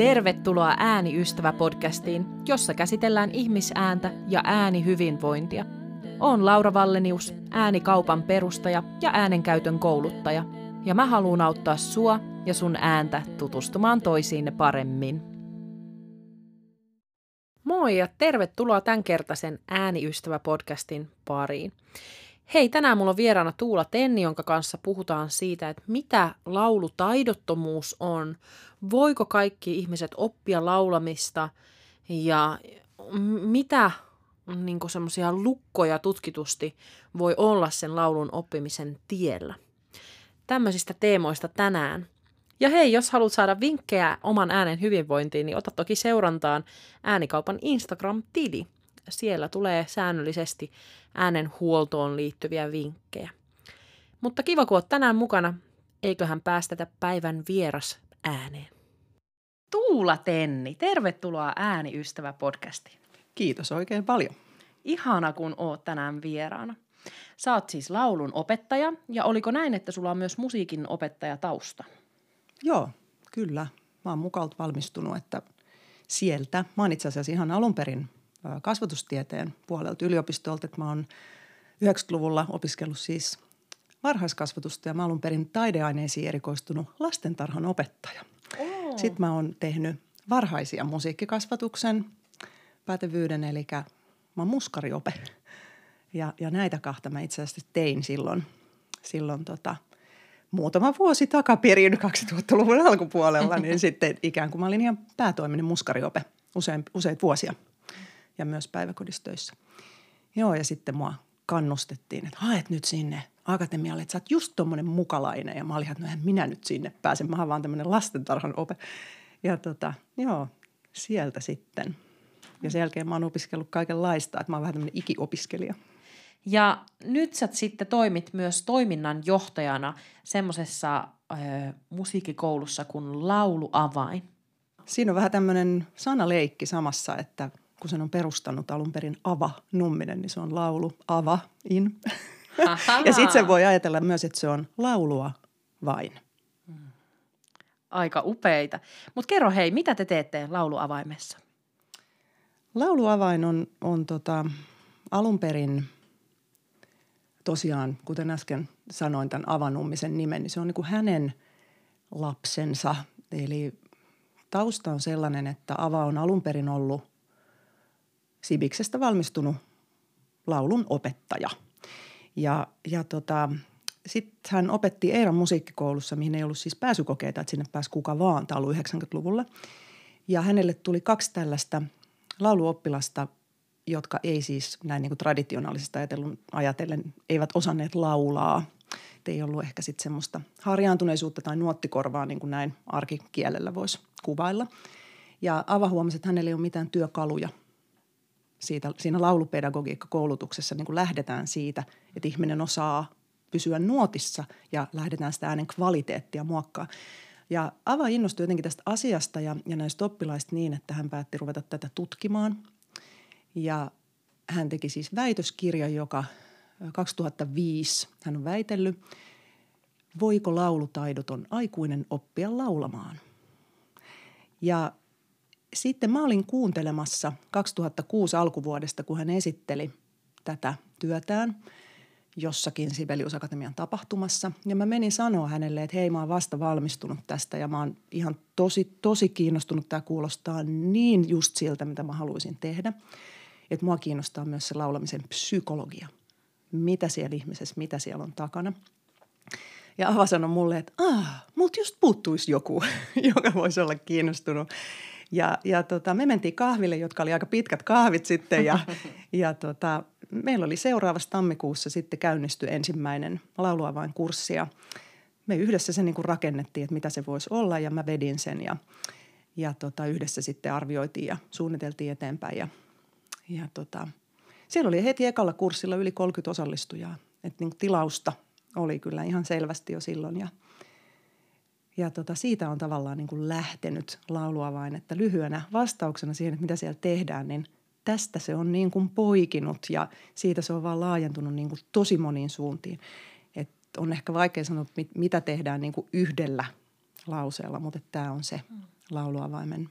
Tervetuloa Ääniystävä-podcastiin, jossa käsitellään ihmisääntä ja äänihyvinvointia. Olen Laura Vallenius, äänikaupan perustaja ja äänenkäytön kouluttaja, ja mä haluan auttaa sua ja sun ääntä tutustumaan toisiinne paremmin. Moi ja tervetuloa tämänkertaisen Ääniystävä-podcastin pariin. Hei, tänään mulla on vieraana Tuula Tenni, jonka kanssa puhutaan siitä, että mitä laulutaidottomuus on, voiko kaikki ihmiset oppia laulamista ja mitä niin semmoisia lukkoja tutkitusti voi olla sen laulun oppimisen tiellä. Tämmöisistä teemoista tänään. Ja hei, jos haluat saada vinkkejä oman äänen hyvinvointiin, niin ota toki seurantaan äänikaupan Instagram-tili. Siellä tulee säännöllisesti äänen huoltoon liittyviä vinkkejä. Mutta kiva, kun oot tänään mukana. Eiköhän päästetä päivän vieras ääneen. Tuula Tenni, tervetuloa Ääniystävä podcastiin. Kiitos oikein paljon. Ihana, kun oot tänään vieraana. Sä oot siis laulun opettaja, ja oliko näin, että sulla on myös musiikin opettaja tausta? Joo, kyllä. Mä oon mukalta valmistunut, että sieltä. Mä oon itse asiassa ihan alun perin kasvatustieteen puolelta yliopistolta, että mä oon 90-luvulla opiskellut siis varhaiskasvatusta ja mä alun perin taideaineisiin erikoistunut lastentarhan opettaja. Oh. Sitten mä oon tehnyt varhaisia musiikkikasvatuksen pätevyyden, eli mä oon muskariope. Ja, ja näitä kahta mä itse asiassa tein silloin, silloin tota, muutama vuosi takaperin 2000-luvun alkupuolella, niin sitten ikään kuin mä olin ihan päätoiminen muskariope usein, useita vuosia – ja myös päiväkodissa töissä. Joo, ja sitten mua kannustettiin, että haet nyt sinne akatemialle, että sä oot just tommonen mukalainen. Ja mä olin, että no minä nyt sinne pääsen, mä oon vaan tämmöinen lastentarhan ope. Ja tota, joo, sieltä sitten. Ja sen jälkeen mä oon opiskellut kaikenlaista, että mä oon vähän tämmöinen ikiopiskelija. Ja nyt sä sitten toimit myös toiminnan johtajana semmoisessa musiikkikoulussa kuin Lauluavain. Siinä on vähän tämmöinen sanaleikki samassa, että kun sen on perustanut alun perin Ava Numminen, niin se on laulu Ava in. ja sitten se voi ajatella myös, että se on laulua vain. Aika upeita. Mutta kerro hei, mitä te teette lauluavaimessa? Lauluavain on, on tota, alun perin tosiaan, kuten äsken sanoin tämän Avanummisen nimen, niin se on niin kuin hänen lapsensa. Eli tausta on sellainen, että Ava on alun perin ollut Sibiksestä valmistunut laulun opettaja. Ja, ja tota, sitten hän opetti Eeran musiikkikoulussa, mihin ei ollut siis pääsykokeita, että sinne pääsi kuka vaan. Tämä ollut 90-luvulla. Ja hänelle tuli kaksi tällaista lauluoppilasta, jotka ei siis näin niin kuin traditionaalisesti ajatellen, ajatellen eivät osanneet laulaa. Et ei ollut ehkä sitten semmoista harjaantuneisuutta tai nuottikorvaa, niin kuin näin arkikielellä voisi kuvailla. Ja Ava huomasi, että hänellä ei ole mitään työkaluja – siitä, siinä laulupedagogiikkakoulutuksessa niin kuin lähdetään siitä, että ihminen osaa pysyä nuotissa ja lähdetään sitä äänen kvaliteettia muokkaa. Ja Ava innostui jotenkin tästä asiasta ja, ja näistä oppilaista niin, että hän päätti ruveta tätä tutkimaan. Ja hän teki siis väitöskirjan, joka 2005 hän on väitellyt, voiko laulutaidoton aikuinen oppia laulamaan. Ja sitten mä olin kuuntelemassa 2006 alkuvuodesta, kun hän esitteli tätä työtään jossakin Sibelius Akatemian tapahtumassa. Ja mä menin sanoa hänelle, että hei mä oon vasta valmistunut tästä ja mä oon ihan tosi, tosi kiinnostunut. Tämä kuulostaa niin just siltä, mitä mä haluaisin tehdä. Että mua kiinnostaa myös se laulamisen psykologia. Mitä siellä ihmisessä, mitä siellä on takana. Ja Ava sanoi mulle, että ah, multa just puuttuisi joku, joka voisi olla kiinnostunut. Ja, ja tota, me mentiin kahville, jotka oli aika pitkät kahvit sitten ja, ja tota, meillä oli seuraavassa tammikuussa sitten käynnisty ensimmäinen lauluavainkurssi ja me yhdessä se niin kuin rakennettiin, että mitä se voisi olla ja mä vedin sen ja, ja tota, yhdessä sitten arvioitiin ja suunniteltiin eteenpäin ja, ja tota, siellä oli heti ekalla kurssilla yli 30 osallistujaa, että niin tilausta oli kyllä ihan selvästi jo silloin ja – ja tota, siitä on tavallaan niin kuin lähtenyt laulua vain, että lyhyenä vastauksena siihen, että mitä siellä tehdään, niin tästä se on niin kuin poikinut ja siitä se on vaan laajentunut niin kuin tosi moniin suuntiin. Et on ehkä vaikea sanoa, mit, mitä tehdään niin kuin yhdellä lauseella, mutta tämä on se lauluavaimen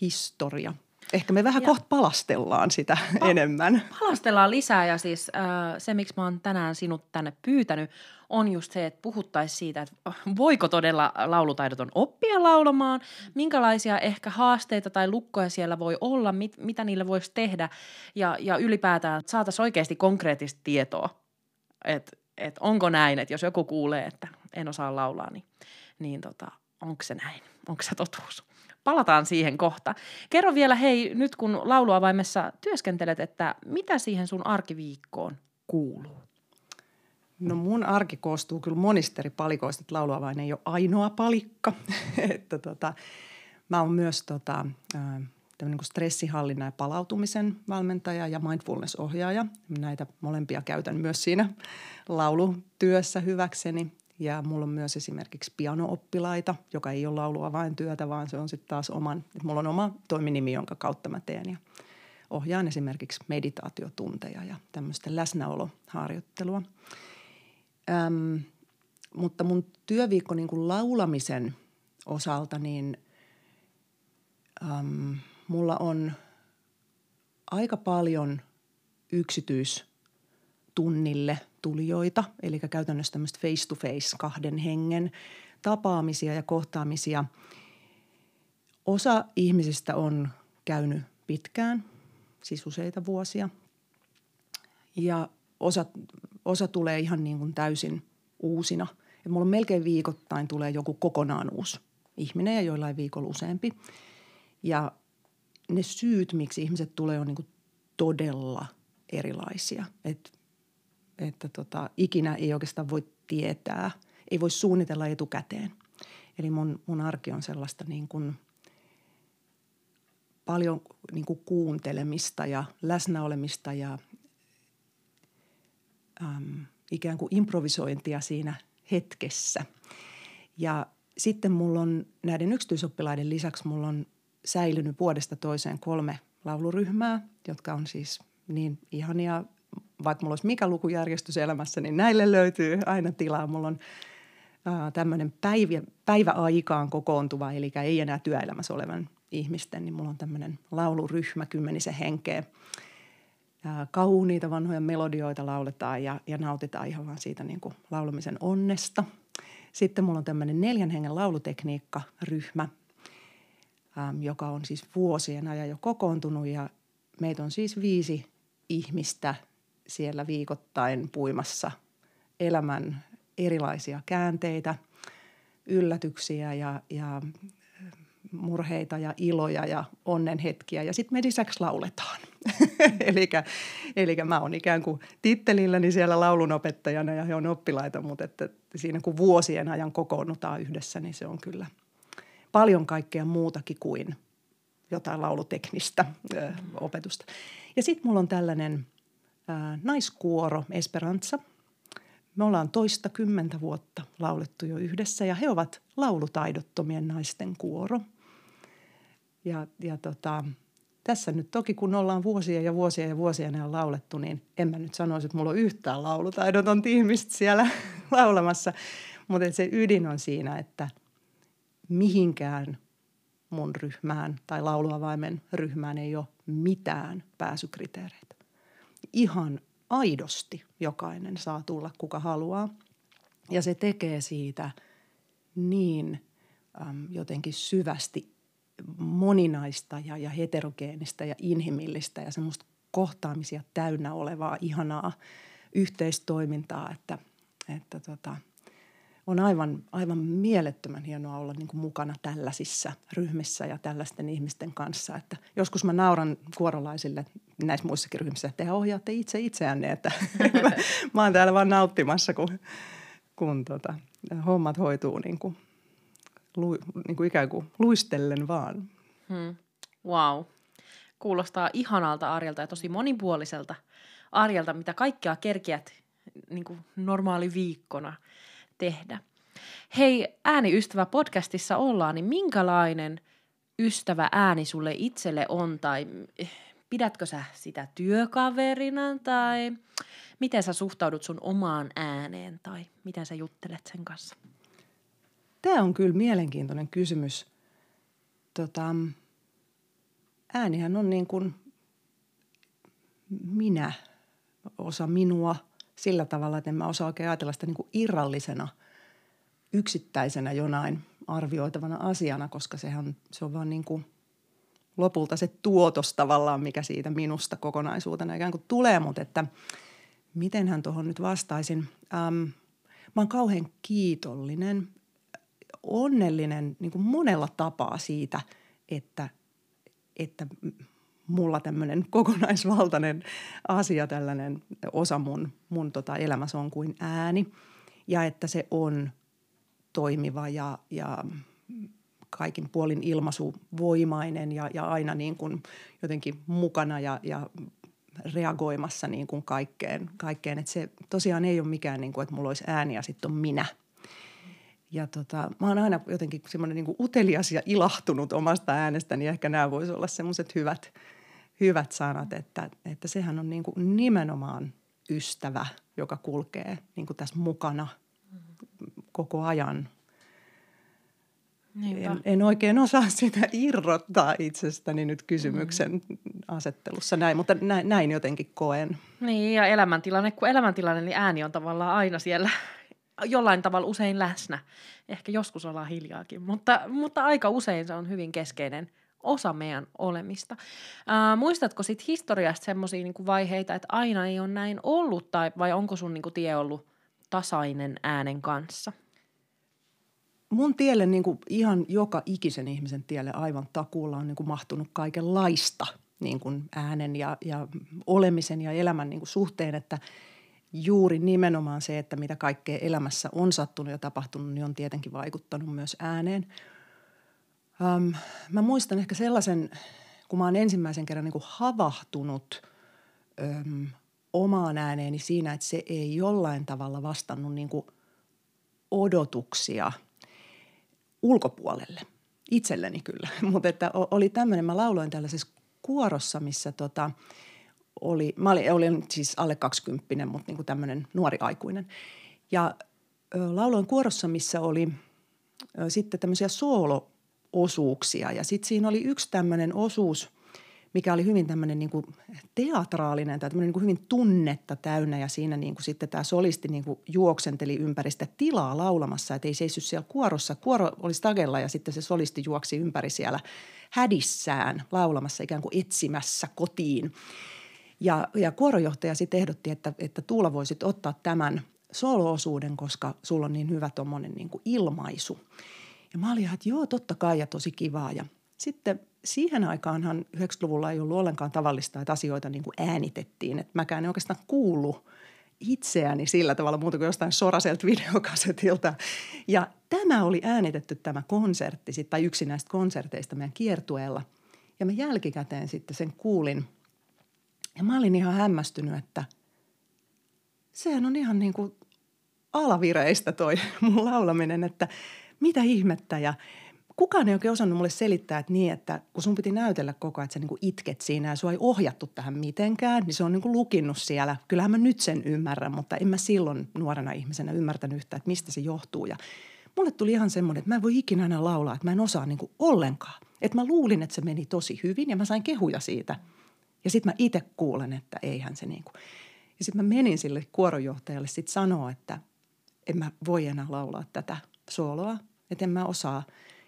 historia. Ehkä me vähän Ja- kohta palastellaan sitä enemmän. Palastellaan lisää ja siis äh, se, miksi mä oon tänään sinut tänne pyytänyt, on just se, että puhuttaisiin siitä, että voiko todella laulutaidoton oppia laulamaan, minkälaisia ehkä haasteita tai lukkoja siellä voi olla, mit, mitä niille voisi tehdä ja, ja ylipäätään saataisiin oikeasti konkreettista tietoa, että et onko näin, että jos joku kuulee, että en osaa laulaa, niin, niin tota, onko se näin, onko se totuus. Palataan siihen kohta. Kerro vielä, hei, nyt kun lauluavaimessa työskentelet, että mitä siihen sun arkiviikkoon kuuluu? No mun arki koostuu kyllä monista eri palikoista, että lauluavain ei ole ainoa palikka. että tota, mä oon myös tota, niin kuin stressihallinnan ja palautumisen valmentaja ja mindfulness-ohjaaja. Näitä molempia käytän myös siinä laulutyössä hyväkseni. Ja mulla on myös esimerkiksi pianooppilaita, joka ei ole laulua vain työtä, vaan se on sitten taas oman, että mulla on oma toiminimi, jonka kautta mä teen. Ja ohjaan esimerkiksi meditaatiotunteja ja tämmöistä läsnäoloharjoittelua. Öm, mutta mun työviikko niin kuin laulamisen osalta, niin äm, mulla on aika paljon yksityistunnille tulijoita, eli käytännössä tämmöistä face-to-face kahden hengen tapaamisia ja kohtaamisia. Osa ihmisistä on käynyt pitkään, siis useita vuosia, ja osa, osa tulee ihan niin kuin täysin uusina. Et mulla on melkein viikoittain tulee joku kokonaan uusi ihminen ja joillain viikolla useampi. Ja ne syyt, miksi ihmiset tulee, on niin kuin todella erilaisia. Et, että tota, ikinä ei oikeastaan voi tietää, ei voi suunnitella etukäteen. Eli mun, mun arki on sellaista niin kuin paljon niin kuin kuuntelemista ja läsnäolemista ja äm, ikään kuin improvisointia siinä hetkessä. Ja sitten mulla on näiden yksityisoppilaiden lisäksi mulla on säilynyt vuodesta toiseen kolme lauluryhmää, jotka on siis niin ihania, vaikka mulla olisi mikä lukujärjestys elämässä, niin näille löytyy aina tilaa. Mulla on tämmöinen päivä, päiväaikaan kokoontuva, eli ei enää työelämässä olevan ihmisten, niin mulla on tämmöinen lauluryhmä kymmenisen henkeä. Kauniita vanhoja melodioita lauletaan ja, ja nautitaan ihan vaan siitä niin kuin laulamisen onnesta. Sitten mulla on tämmöinen neljän hengen laulutekniikkaryhmä, äm, joka on siis vuosien ajan jo kokoontunut ja meitä on siis viisi ihmistä siellä viikoittain puimassa elämän erilaisia käänteitä, yllätyksiä ja, ja murheita ja iloja ja onnenhetkiä ja sitten me lisäksi lauletaan. Eli mä oon ikään kuin tittelilläni siellä laulunopettajana ja he on oppilaita, mutta että siinä kun vuosien ajan kokoonnutaan yhdessä, niin se on kyllä paljon kaikkea muutakin kuin jotain lauluteknistä ö, opetusta. Ja sitten mulla on tällainen ö, naiskuoro Esperanza. Me ollaan toista kymmentä vuotta laulettu jo yhdessä ja he ovat laulutaidottomien naisten kuoro. Ja, ja tota, tässä nyt toki kun ollaan vuosia ja vuosia ja vuosia ne on laulettu, niin en mä nyt sanoisi, että mulla on yhtään laulutaidoton tiimistä siellä laulamassa. Mutta se ydin on siinä, että mihinkään mun ryhmään tai lauluavaimen ryhmään ei ole mitään pääsykriteereitä. Ihan aidosti jokainen saa tulla kuka haluaa. Ja se tekee siitä niin jotenkin syvästi moninaista ja, ja heterogeenistä ja inhimillistä ja semmoista kohtaamisia täynnä olevaa ihanaa yhteistoimintaa, että, että tota, on aivan, aivan mielettömän hienoa olla niin kuin mukana tällaisissa ryhmissä ja tällaisten ihmisten kanssa. Että joskus mä nauran kuorolaisille näissä muissakin ryhmissä, että te ohjaatte itse itseänne, että mä, mä oon täällä vaan nauttimassa, kun, kun tota, hommat hoituu niin kuin, lu, niin kuin ikään kuin luistellen vaan. Hmm. Wow. Kuulostaa ihanalta arjelta ja tosi monipuoliselta arjelta, mitä kaikkea kerkiät niin kuin normaali viikkona tehdä. Hei, ääniystävä podcastissa ollaan, niin minkälainen ystävä ääni sulle itselle on tai pidätkö sä sitä työkaverina tai miten sä suhtaudut sun omaan ääneen tai miten sä juttelet sen kanssa? Tämä on kyllä mielenkiintoinen kysymys. tota, äänihän on niin kuin minä, osa minua sillä tavalla, että en mä osaa oikein ajatella sitä niin kuin irrallisena, yksittäisenä jonain arvioitavana asiana, koska sehän, se on vaan niin kuin lopulta se tuotos tavallaan, mikä siitä minusta kokonaisuutena ikään kuin tulee, mutta että mitenhän tuohon nyt vastaisin. Ähm, mä oon kauhean kiitollinen, onnellinen niin kuin monella tapaa siitä, että, että mulla tämmöinen kokonaisvaltainen asia, tällainen osa mun, mun tota elämässä on kuin ääni ja että se on toimiva ja, ja kaikin puolin ilmaisuvoimainen ja, ja aina niin kuin jotenkin mukana ja, ja reagoimassa niin kuin kaikkeen. kaikkeen. Että se tosiaan ei ole mikään, niin kuin, että mulla olisi ääni ja sitten on minä. Ja tota, mä oon aina jotenkin semmoinen niin utelias ja ilahtunut omasta äänestäni. Ja ehkä nämä voisi olla semmoiset hyvät, hyvät sanat, että, että sehän on niin kuin nimenomaan ystävä, joka kulkee niin kuin tässä mukana koko ajan. En, en oikein osaa sitä irrottaa itsestäni nyt kysymyksen mm. asettelussa näin, mutta näin, näin jotenkin koen. Niin ja elämäntilanne kuin elämäntilanne, niin ääni on tavallaan aina siellä jollain tavalla usein läsnä. Ehkä joskus ollaan hiljaakin, mutta, mutta aika usein se on hyvin keskeinen osa meidän olemista. Ää, muistatko sit historiasta semmoisia niinku vaiheita, että aina ei ole näin ollut, tai vai onko sun niinku tie ollut tasainen äänen kanssa? Mun tielle niin kuin ihan joka ikisen ihmisen tielle aivan takuulla on niin kuin mahtunut kaikenlaista niin kuin äänen ja, ja olemisen ja elämän niin kuin suhteen, että juuri nimenomaan se, että mitä kaikkea elämässä on sattunut ja tapahtunut, niin on tietenkin vaikuttanut myös ääneen – Um, mä muistan ehkä sellaisen, kun mä oon ensimmäisen kerran niin havahtunut um, omaan ääneeni siinä, että se ei jollain tavalla vastannut niin kuin odotuksia ulkopuolelle. Itselleni kyllä, mutta että oli tämmöinen, mä lauloin tällaisessa kuorossa, missä tota, oli, mä olin, olin siis alle 20, mutta niin kuin tämmöinen nuori aikuinen. Ja ö, lauloin kuorossa, missä oli ö, sitten tämmöisiä soolo osuuksia. Ja sitten siinä oli yksi tämmöinen osuus, mikä oli hyvin tämmöinen niin teatraalinen tai tämmöinen niin hyvin tunnetta täynnä ja siinä niin kuin sitten tämä solisti niin kuin juoksenteli ympäri sitä tilaa laulamassa, että ei seissyt siellä kuorossa. Kuoro oli stagella ja sitten se solisti juoksi ympäri siellä hädissään laulamassa ikään kuin etsimässä kotiin. Ja, ja kuorojohtaja sitten ehdotti, että, että Tuula voisit ottaa tämän solo-osuuden, koska sulla on niin hyvä tuommoinen niin ilmaisu. Ja mä olin että joo, totta kai ja tosi kivaa. Ja sitten siihen aikaanhan 90-luvulla ei ollut ollenkaan tavallista, että asioita niin kuin äänitettiin. Että mäkään en oikeastaan kuullut itseäni sillä tavalla muuta kuin jostain soraselta videokasetilta. Ja tämä oli äänitetty tämä konsertti, tai yksi näistä konserteista meidän kiertueella. Ja mä jälkikäteen sitten sen kuulin. Ja mä olin ihan hämmästynyt, että sehän on ihan niin kuin alavireistä toi mun laulaminen, että – mitä ihmettä ja kukaan ei oikein osannut mulle selittää, että niin, että kun sun piti näytellä koko ajan, että sä niin itket siinä ja sua ei ohjattu tähän mitenkään, niin se on niin kuin lukinnut siellä. Kyllähän mä nyt sen ymmärrän, mutta en mä silloin nuorena ihmisenä ymmärtänyt yhtään, että mistä se johtuu. Ja mulle tuli ihan semmoinen, että mä en voi ikinä enää laulaa, että mä en osaa niin kuin ollenkaan. Että mä luulin, että se meni tosi hyvin ja mä sain kehuja siitä. Ja sitten mä itse kuulen, että eihän se niin kuin. Ja sitten mä menin sille kuorojohtajalle sitten sanoa, että en mä voi enää laulaa tätä sooloa, että en mä osaa.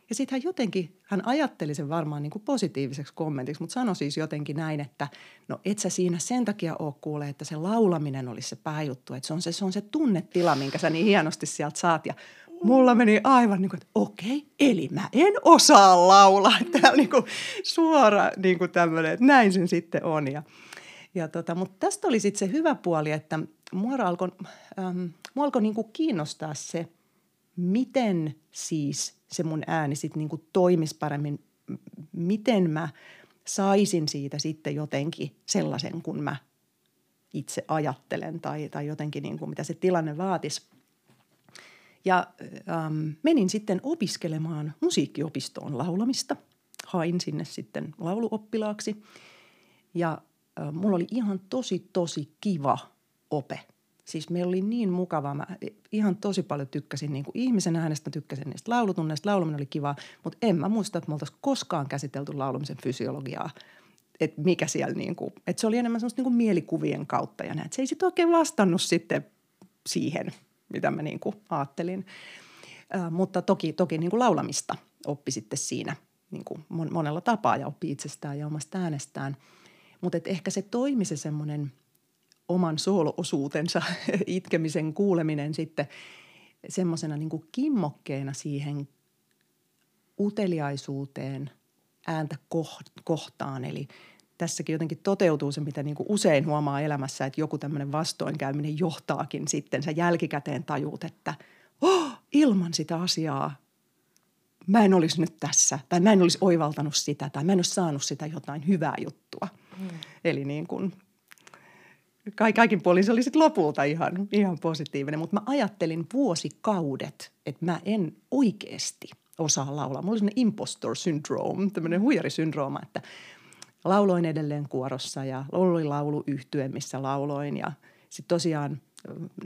Ja sitten hän jotenkin, hän ajatteli sen varmaan niin kuin positiiviseksi kommentiksi, mutta sanoi siis jotenkin näin, että no et sä siinä sen takia ole kuule, että se laulaminen olisi se pääjuttu, että se on se, se on se tunnetila, minkä sä niin hienosti sieltä saat. Ja mulla meni aivan niin kuin, että okei, eli mä en osaa laulaa. Tämä on niin kuin suora niin kuin tämmöinen, että näin sen sitten on. Ja, ja tota, mutta tästä oli sitten se hyvä puoli, että mua alkoi, ähm, mua alkoi niin kuin kiinnostaa se – miten siis se mun ääni sitten niin toimisi paremmin, miten mä saisin siitä sitten jotenkin sellaisen, kun mä itse ajattelen tai, tai jotenkin niin kuin mitä se tilanne vaatisi. Ja ähm, menin sitten opiskelemaan musiikkiopistoon laulamista. Hain sinne sitten lauluoppilaaksi ja äh, mulla oli ihan tosi tosi kiva ope Siis meillä oli niin mukavaa. Mä ihan tosi paljon tykkäsin niin kuin ihmisen äänestä, tykkäsin niistä laulutunneista. Laulaminen oli kiva, mutta en mä muista, että me oltaisiin koskaan käsitelty laulamisen fysiologiaa. Että mikä siellä niin kuin, että se oli enemmän semmoista niin kuin mielikuvien kautta ja näin. Se ei sitten oikein vastannut sitten siihen, mitä mä niin kuin ajattelin. Äh, mutta toki, toki niin kuin laulamista oppi sitten siinä niin kuin monella tapaa ja oppi itsestään ja omasta äänestään. Mutta ehkä se toimi se semmoinen – oman sooloosuutensa itkemisen kuuleminen sitten semmoisena niin kimmokkeena siihen uteliaisuuteen ääntä kohtaan. Eli tässäkin jotenkin toteutuu se, mitä niin kuin usein huomaa elämässä, että joku tämmöinen vastoinkäyminen johtaakin sitten. Sä jälkikäteen tajuut, että oh, ilman sitä asiaa mä en olisi nyt tässä, tai mä en olisi oivaltanut sitä, tai mä en olisi saanut sitä jotain hyvää juttua. Hmm. Eli niin kuin kaikin puolin se oli sitten lopulta ihan, ihan positiivinen. Mutta mä ajattelin vuosikaudet, että mä en oikeasti osaa laulaa. Mulla oli sellainen impostor syndrome, tämmöinen huijarisyndrooma, että lauloin edelleen kuorossa ja oli lauluyhtye, missä lauloin ja sitten tosiaan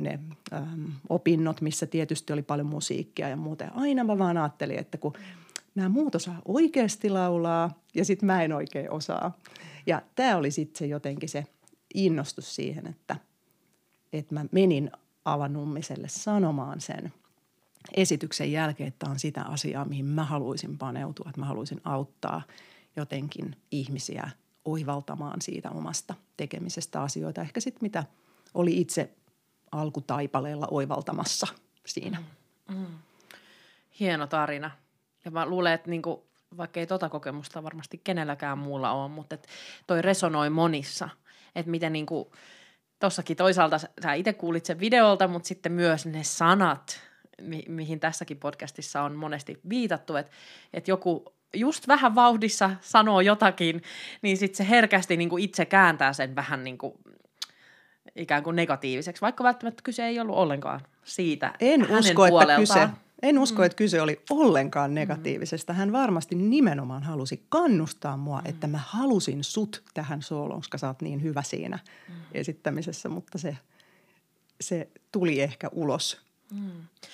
ne ähm, opinnot, missä tietysti oli paljon musiikkia ja muuta. Aina mä vaan ajattelin, että kun nämä muut osaa oikeasti laulaa ja sitten mä en oikein osaa. Ja tämä oli sitten se jotenkin se – innostus siihen, että, että mä menin Avanummiselle sanomaan sen esityksen jälkeen, että on sitä asiaa, mihin mä haluaisin paneutua, että mä haluaisin auttaa jotenkin ihmisiä oivaltamaan siitä omasta tekemisestä asioita. Ehkä sitten mitä oli itse alkutaipaleella oivaltamassa siinä. Mm, mm. Hieno tarina. Ja mä luulen, että niinku, vaikka ei tota kokemusta varmasti kenelläkään muulla ole, mutta et toi resonoi monissa – että miten niin kuin, tossakin toisaalta sä itse kuulit sen videolta, mutta sitten myös ne sanat, mi- mihin tässäkin podcastissa on monesti viitattu, että, että joku just vähän vauhdissa sanoo jotakin, niin sitten se herkästi niin kuin itse kääntää sen vähän niin kuin ikään kuin negatiiviseksi, vaikka välttämättä kyse ei ollut ollenkaan siitä En usko, puoleltaan. että kyse en usko, mm. että kyse oli ollenkaan mm. negatiivisesta. Hän varmasti nimenomaan halusi kannustaa mua, mm. että mä halusin sut tähän sooloon, koska sä oot niin hyvä siinä mm. esittämisessä, mutta se, se tuli ehkä ulos Mm.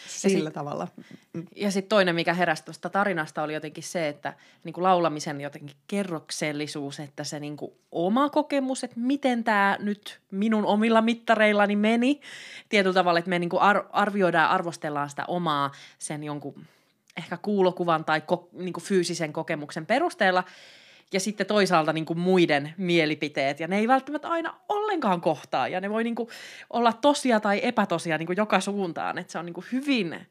Sillä sit, tavalla. Mm. Ja sitten toinen, mikä heräsi tuosta tarinasta, oli jotenkin se, että niin kuin laulamisen jotenkin kerroksellisuus, että se niin kuin oma kokemus, että miten tämä nyt minun omilla mittareillani meni. Tietyllä tavalla, että me niin kuin ar- arvioidaan ja arvostellaan sitä omaa sen jonkun ehkä kuulokuvan tai ko- niin kuin fyysisen kokemuksen perusteella – ja sitten toisaalta niin kuin muiden mielipiteet, ja ne ei välttämättä aina ollenkaan kohtaa, ja ne voi niin kuin olla tosia tai epätosia niin kuin joka suuntaan, että se on niin kuin hyvin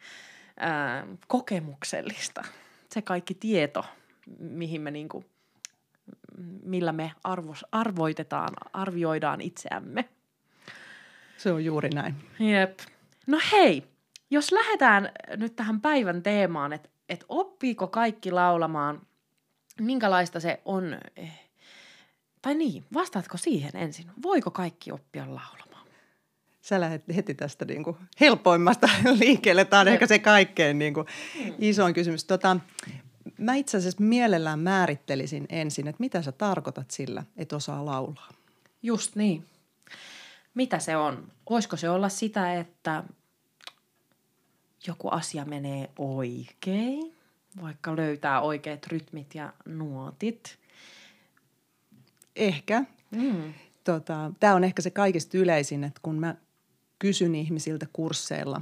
ää, kokemuksellista, se kaikki tieto, mihin me niin kuin, millä me arvos, arvoitetaan, arvioidaan itseämme. Se on juuri näin. Jep. No hei, jos lähdetään nyt tähän päivän teemaan, että et oppiiko kaikki laulamaan – minkälaista se on, eh, tai niin, vastaatko siihen ensin? Voiko kaikki oppia laulamaan? Sä lähdet heti tästä niin kuin helpoimmasta liikkeelle. Tämä on ehkä se kaikkein niin kuin mm. isoin kysymys. Tota, mä itse asiassa mielellään määrittelisin ensin, että mitä sä tarkoitat sillä, että osaa laulaa. Just niin. Mitä se on? Voisiko se olla sitä, että joku asia menee oikein? Vaikka löytää oikeat rytmit ja nuotit? Ehkä. Mm. Tota, Tämä on ehkä se kaikista yleisin, että kun mä kysyn ihmisiltä kursseilla,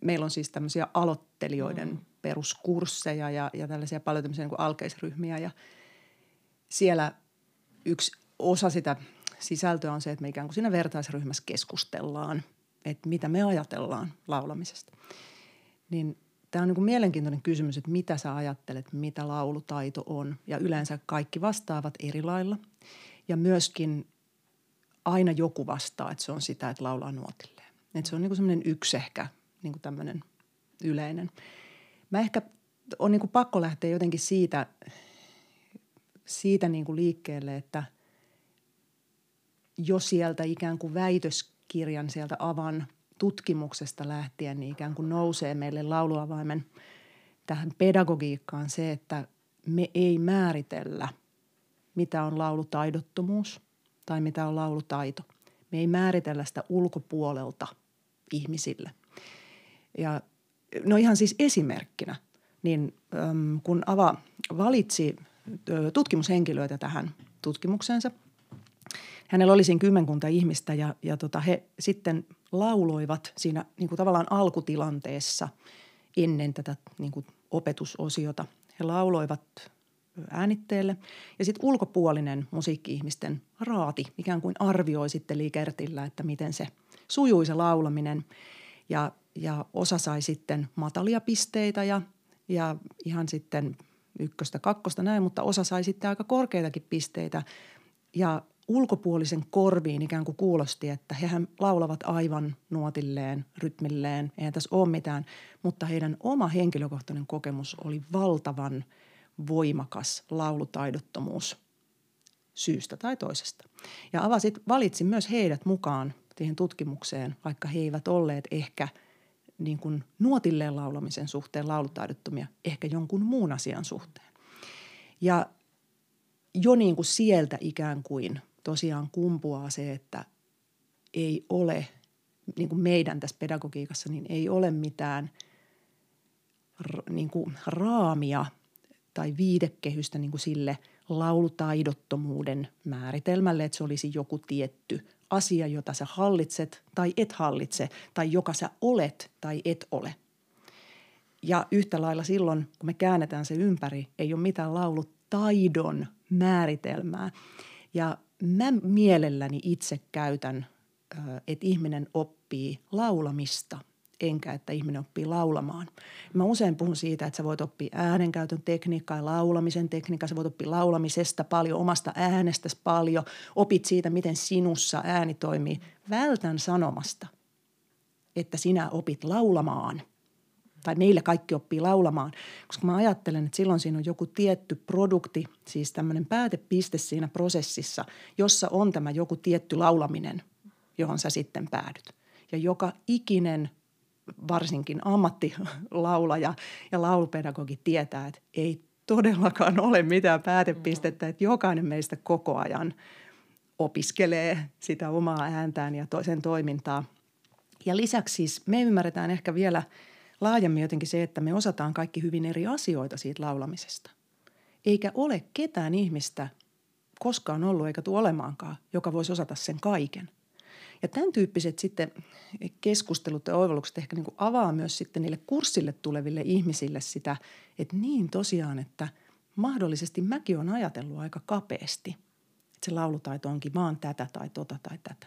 meillä on siis tämmöisiä aloittelijoiden mm. peruskursseja ja, ja tällaisia paljon tämmöisiä niin kuin alkeisryhmiä ja siellä yksi osa sitä sisältöä on se, että me ikään kuin siinä vertaisryhmässä keskustellaan, että mitä me ajatellaan laulamisesta. Niin Tämä on niin kuin mielenkiintoinen kysymys, että mitä sä ajattelet, mitä laulutaito on. Ja yleensä kaikki vastaavat eri lailla. Ja myöskin aina joku vastaa, että se on sitä, että laulaa nuotilleen. Että se on niin semmoinen yksi ehkä niin kuin tämmöinen yleinen. Mä ehkä on niin kuin pakko lähteä jotenkin siitä, siitä niin kuin liikkeelle, että jo sieltä ikään kuin väitöskirjan sieltä avan – tutkimuksesta lähtien niin ikään kuin nousee meille lauluavaimen tähän pedagogiikkaan se, että me ei määritellä, mitä on laulutaidottomuus tai mitä on laulutaito. Me ei määritellä sitä ulkopuolelta ihmisille. Ja no ihan siis esimerkkinä, niin äm, kun Ava valitsi tutkimushenkilöitä tähän tutkimukseensa, hänellä oli siinä kymmenkunta ihmistä ja, ja tota, he sitten lauloivat siinä niin kuin tavallaan alkutilanteessa ennen tätä niin kuin opetusosiota. He lauloivat äänitteelle. Ja sitten ulkopuolinen musiikki-ihmisten raati ikään kuin arvioi sitten liikertillä, että miten se sujui se laulaminen. Ja, ja osa sai sitten matalia pisteitä ja, ja ihan sitten ykköstä, kakkosta näin, mutta osa sai sitten aika korkeitakin pisteitä. Ja ulkopuolisen korviin ikään kuin kuulosti, että hehän laulavat aivan nuotilleen, rytmilleen, eihän tässä ole mitään, mutta heidän oma henkilökohtainen kokemus oli valtavan – voimakas laulutaidottomuus syystä tai toisesta. Ja avasit, valitsin myös heidät mukaan siihen tutkimukseen, vaikka he eivät olleet ehkä niin kuin nuotilleen laulamisen suhteen laulutaidottomia, ehkä jonkun muun asian suhteen. Ja jo niin kuin sieltä ikään kuin tosiaan kumpuaa se, että ei ole, niin kuin meidän tässä pedagogiikassa, niin ei ole mitään niin kuin raamia – tai viidekehystä niin kuin sille laulutaidottomuuden määritelmälle, että se olisi joku tietty asia, jota sä hallitset tai et hallitse, tai joka sä olet tai et ole. Ja yhtä lailla silloin, kun me käännetään se ympäri, ei ole mitään laulutaidon määritelmää. Ja mä mielelläni itse käytän, että ihminen oppii laulamista enkä että ihminen oppii laulamaan. Mä usein puhun siitä, että sä voit oppia äänenkäytön tekniikkaa ja laulamisen tekniikkaa. Sä voit oppia laulamisesta paljon, omasta äänestäsi paljon. Opit siitä, miten sinussa ääni toimii. Vältän sanomasta, että sinä opit laulamaan. Tai meillä kaikki oppii laulamaan, koska mä ajattelen, että silloin siinä on joku tietty produkti, siis tämmöinen päätepiste siinä prosessissa, jossa on tämä joku tietty laulaminen, johon sä sitten päädyt. Ja joka ikinen varsinkin ammattilaulaja ja laulupedagogi tietää, että ei todellakaan ole mitään päätepistettä, että jokainen meistä koko ajan opiskelee sitä omaa ääntään ja sen toimintaa. Ja lisäksi siis me ymmärretään ehkä vielä laajemmin jotenkin se, että me osataan kaikki hyvin eri asioita siitä laulamisesta. Eikä ole ketään ihmistä koskaan ollut eikä tule olemaankaan, joka voisi osata sen kaiken. Ja tämän tyyppiset sitten keskustelut ja oivallukset ehkä niin kuin avaa myös sitten niille kurssille tuleville ihmisille sitä, että niin tosiaan, että mahdollisesti mäkin on ajatellut aika kapeasti, että se laulutaito onkin vaan tätä tai tota tai tätä.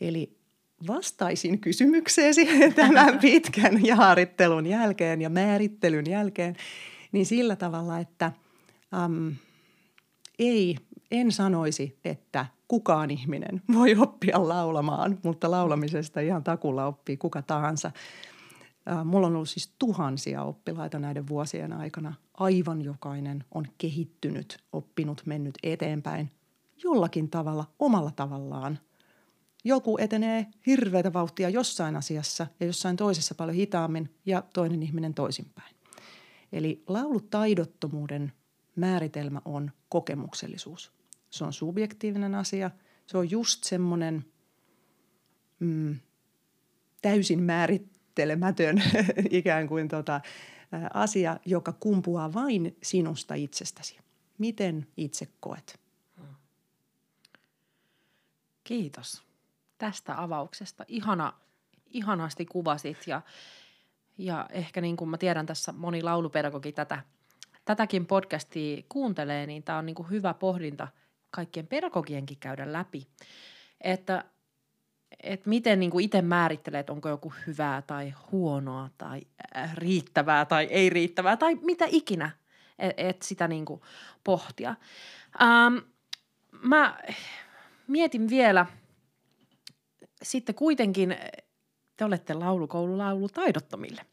Eli vastaisin kysymykseesi tämän pitkän jaarittelun jälkeen ja määrittelyn jälkeen, niin sillä tavalla, että um, ei, en sanoisi, että – kukaan ihminen voi oppia laulamaan, mutta laulamisesta ihan takulla oppii kuka tahansa. Mulla on ollut siis tuhansia oppilaita näiden vuosien aikana. Aivan jokainen on kehittynyt, oppinut, mennyt eteenpäin jollakin tavalla, omalla tavallaan. Joku etenee hirveätä vauhtia jossain asiassa ja jossain toisessa paljon hitaammin ja toinen ihminen toisinpäin. Eli laulutaidottomuuden määritelmä on kokemuksellisuus – se on subjektiivinen asia. Se on just semmoinen mm, täysin määrittelemätön ikään kuin tota, asia, joka kumpuaa vain sinusta itsestäsi. Miten itse koet? Kiitos tästä avauksesta. Ihana, ihanasti kuvasit ja, ja ehkä niin kuin mä tiedän tässä moni laulupedagogi tätä, tätäkin podcastia kuuntelee, niin tämä on niin kuin hyvä pohdinta – kaikkien pedagogienkin käydä läpi, että, että miten niin itse määrittelee, että onko joku hyvää tai huonoa tai äh, riittävää tai ei riittävää tai mitä ikinä, että et sitä niin kuin pohtia. Ähm, mä mietin vielä, sitten kuitenkin te olette laulukoululaulu taidottomille.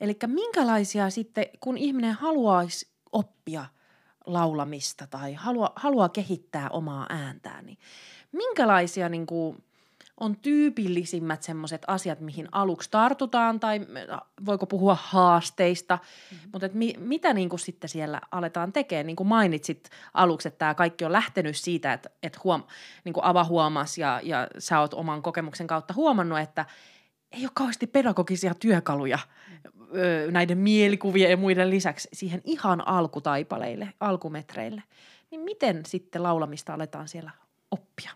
Eli minkälaisia sitten, kun ihminen haluaisi oppia – laulamista tai halua, haluaa kehittää omaa ääntään, niin minkälaisia niin kuin, on tyypillisimmät semmoiset asiat, mihin aluksi tartutaan tai voiko puhua haasteista, mm-hmm. mutta et mi, mitä niin kuin sitten siellä aletaan tekemään, niin kuin mainitsit aluksi, että tämä kaikki on lähtenyt siitä, että, että huom, niin kuin Ava huomas ja, ja sä oot oman kokemuksen kautta huomannut, että ei ole kauheasti pedagogisia työkaluja ö, näiden mielikuvien ja muiden lisäksi siihen ihan alkutaipaleille, alkumetreille. Niin miten sitten laulamista aletaan siellä oppia?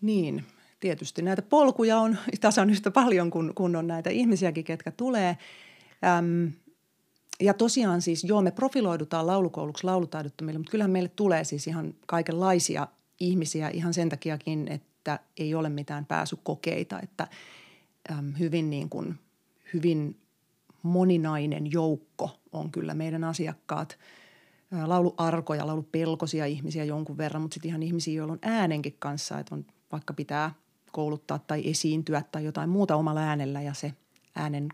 Niin, tietysti näitä polkuja on tasan yhtä paljon kuin, kuin on näitä ihmisiäkin, ketkä tulee. Äm, ja tosiaan siis joo, me profiloidutaan laulukouluksi laulutaidottomille, mutta kyllähän meille tulee siis ihan kaikenlaisia ihmisiä ihan sen takiakin, että ei ole mitään pääsykokeita, että äm, hyvin niin kuin, hyvin moninainen joukko on kyllä meidän asiakkaat – lauluarkoja, laulupelkoisia ihmisiä jonkun verran, mutta sitten ihan ihmisiä, joilla on äänenkin kanssa, että on vaikka pitää kouluttaa tai esiintyä tai jotain muuta omalla äänellä ja se äänen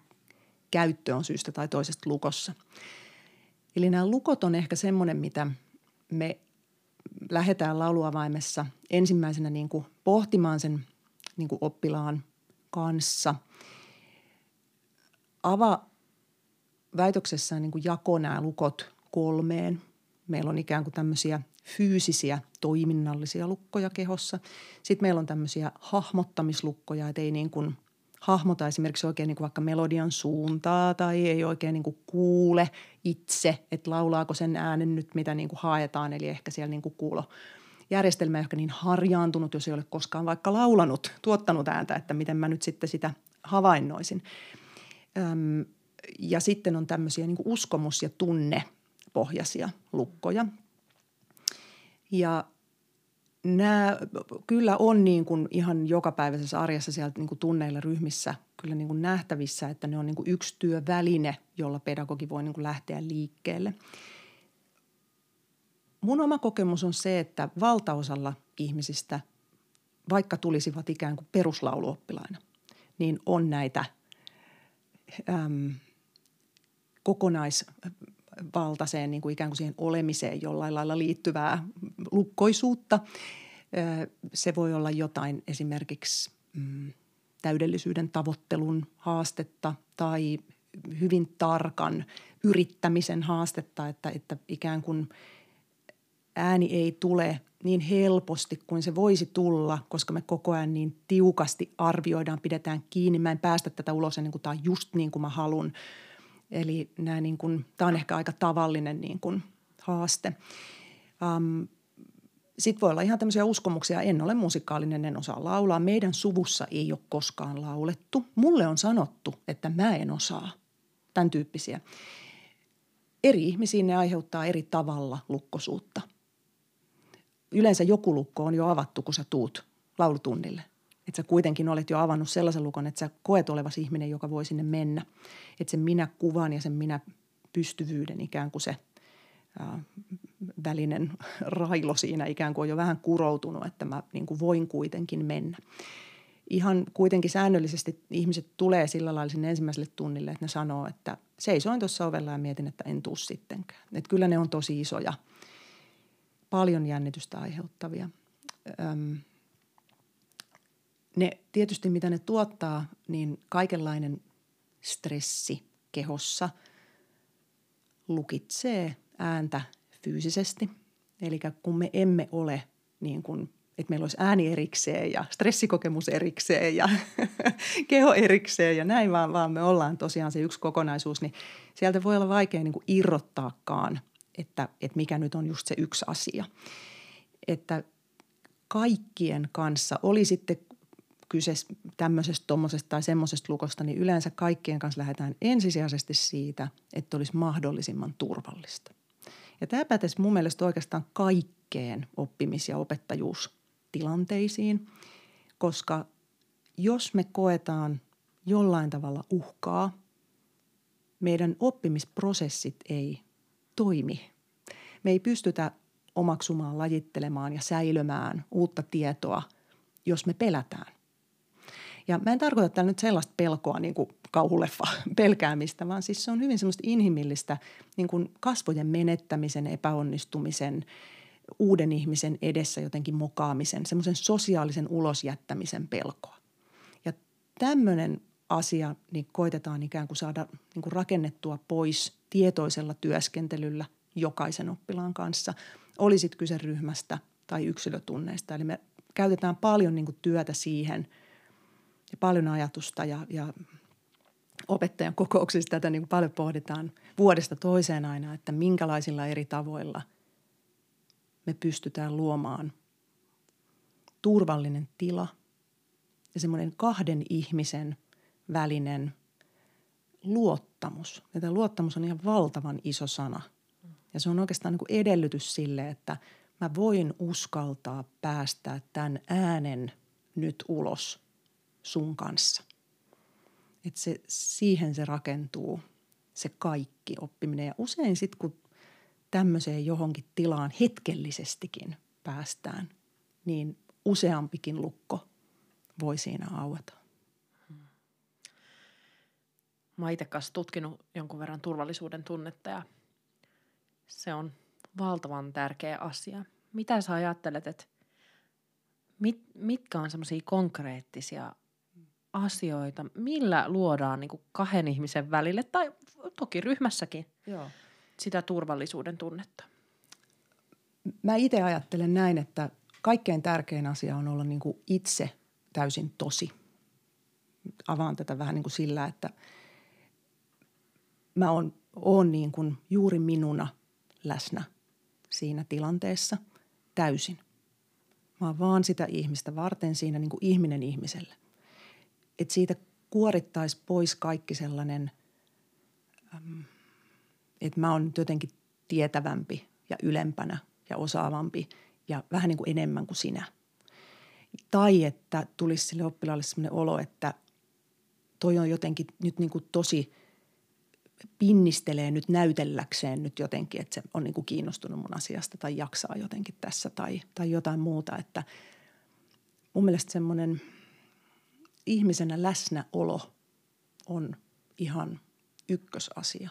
käyttö on syystä tai toisesta lukossa. Eli nämä lukot on ehkä semmoinen, mitä me lähdetään lauluavaimessa ensimmäisenä niin kuin pohtimaan sen niin kuin oppilaan kanssa. Ava väitöksessään niin kuin jako nämä lukot kolmeen. Meillä on ikään kuin tämmöisiä fyysisiä toiminnallisia lukkoja kehossa. Sitten meillä on tämmöisiä hahmottamislukkoja, että ei niin kuin hahmota esimerkiksi oikein niin kuin vaikka melodian suuntaa tai ei oikein niin kuin kuule itse, että laulaako sen äänen nyt, mitä niin kuin haetaan. Eli ehkä siellä niin kuin kuulo järjestelmä ehkä niin harjaantunut, jos ei ole koskaan vaikka laulanut, tuottanut ääntä, että miten mä nyt sitten sitä havainnoisin. Öm, ja sitten on tämmöisiä niin uskomus- ja tunne pohjaisia lukkoja. Ja nämä kyllä on niin kuin ihan jokapäiväisessä arjessa sieltä niin kuin tunneilla ryhmissä kyllä niin kuin nähtävissä, että ne on niin kuin yksi työväline, jolla pedagogi voi niin kuin lähteä liikkeelle. Mun oma kokemus on se, että valtaosalla ihmisistä, vaikka tulisivat ikään kuin peruslauluoppilaina, niin on näitä äm, kokonais valtaiseen niin kuin ikään kuin siihen olemiseen jollain lailla liittyvää lukkoisuutta. Se voi olla jotain esimerkiksi mm, täydellisyyden tavoittelun haastetta tai hyvin tarkan yrittämisen haastetta, että, että ikään kuin ääni ei tule niin helposti kuin se voisi tulla, koska me koko ajan niin tiukasti arvioidaan, pidetään kiinni. Mä en päästä tätä ulos ennen kuin tämä on just niin kuin mä haluan – Eli nämä niin kuin, tämä on ehkä aika tavallinen niin kuin haaste. Um, sitten voi olla ihan tämmöisiä uskomuksia, en ole musikaalinen, en osaa laulaa. Meidän suvussa ei ole koskaan laulettu. Mulle on sanottu, että mä en osaa. Tämän tyyppisiä. Eri ihmisiin ne aiheuttaa eri tavalla lukkosuutta. Yleensä joku lukko on jo avattu, kun sä tuut laulutunnille että sä kuitenkin olet jo avannut sellaisen lukon, että sä koet olevasi ihminen, joka voi sinne mennä. Että sen minä kuvan ja sen minä pystyvyyden ikään kuin se ää, välinen railo siinä ikään kuin on jo vähän kuroutunut, että mä niin kuin voin kuitenkin mennä. Ihan kuitenkin säännöllisesti ihmiset tulee sillä lailla sinne ensimmäiselle tunnille, että ne sanoo, että seisoin tuossa ovella ja mietin, että en tuu sittenkään. Että kyllä ne on tosi isoja, paljon jännitystä aiheuttavia. Öm, ne tietysti mitä ne tuottaa, niin kaikenlainen stressi kehossa lukitsee ääntä fyysisesti. Eli kun me emme ole niin kuin, että meillä olisi ääni erikseen ja stressikokemus erikseen ja keho erikseen ja näin, vaan, vaan me ollaan tosiaan se yksi kokonaisuus, niin sieltä voi olla vaikea niin kuin irrottaakaan, että, että mikä nyt on just se yksi asia. Että kaikkien kanssa, oli sitten kyse tämmöisestä, tuommoisesta tai semmoisesta lukosta, niin yleensä kaikkien kanssa lähdetään ensisijaisesti siitä, että olisi mahdollisimman turvallista. Ja tämä pätesi mun mielestä oikeastaan kaikkeen oppimis- ja opettajuustilanteisiin, koska jos me koetaan jollain tavalla uhkaa, meidän oppimisprosessit ei toimi. Me ei pystytä omaksumaan, lajittelemaan ja säilömään uutta tietoa, jos me pelätään. Ja mä en tarkoita tällä nyt sellaista pelkoa niin kuin kauhuleffa pelkäämistä, vaan siis se on hyvin semmoista inhimillistä niin kuin kasvojen menettämisen, epäonnistumisen, uuden ihmisen edessä jotenkin mokaamisen, semmoisen sosiaalisen ulosjättämisen pelkoa. Ja tämmöinen asia niin koitetaan ikään kuin saada niin kuin rakennettua pois tietoisella työskentelyllä jokaisen oppilaan kanssa. Olisit kyse ryhmästä tai yksilötunneista. Eli me käytetään paljon niin kuin työtä siihen ja paljon ajatusta ja, ja opettajan kokouksissa tätä niin paljon pohditaan vuodesta toiseen aina, että minkälaisilla eri tavoilla me pystytään luomaan turvallinen tila ja semmoinen kahden ihmisen välinen luottamus. Ja tämä luottamus on ihan valtavan iso sana. Ja se on oikeastaan niin kuin edellytys sille, että mä voin uskaltaa päästää tämän äänen nyt ulos sun kanssa. Että se, siihen se rakentuu, se kaikki oppiminen. Ja usein sitten, kun tämmöiseen johonkin tilaan hetkellisestikin päästään, niin useampikin lukko voi siinä aueta. Mä itse kanssa tutkinut jonkun verran turvallisuuden tunnetta ja se on valtavan tärkeä asia. Mitä sä ajattelet, että mit, mitkä on semmoisia konkreettisia asioita, millä luodaan niin kuin kahden ihmisen välille tai toki ryhmässäkin Joo. sitä turvallisuuden tunnetta? Mä itse ajattelen näin, että kaikkein tärkein asia on olla niin kuin itse täysin tosi. Avaan tätä vähän niin kuin sillä, että mä oon, oon niin kuin juuri minuna läsnä siinä tilanteessa täysin. Mä oon vaan sitä ihmistä varten siinä niin kuin ihminen ihmiselle että siitä kuorittaisi pois kaikki sellainen, että mä oon jotenkin tietävämpi ja ylempänä ja osaavampi ja vähän niin kuin enemmän kuin sinä. Tai että tulisi sille oppilaalle sellainen olo, että toi on jotenkin nyt niin kuin tosi pinnistelee nyt näytelläkseen nyt jotenkin, että se on niin kuin kiinnostunut mun asiasta tai jaksaa jotenkin tässä tai, tai jotain muuta. Että mun mielestä semmoinen – ihmisenä läsnäolo on ihan ykkösasia.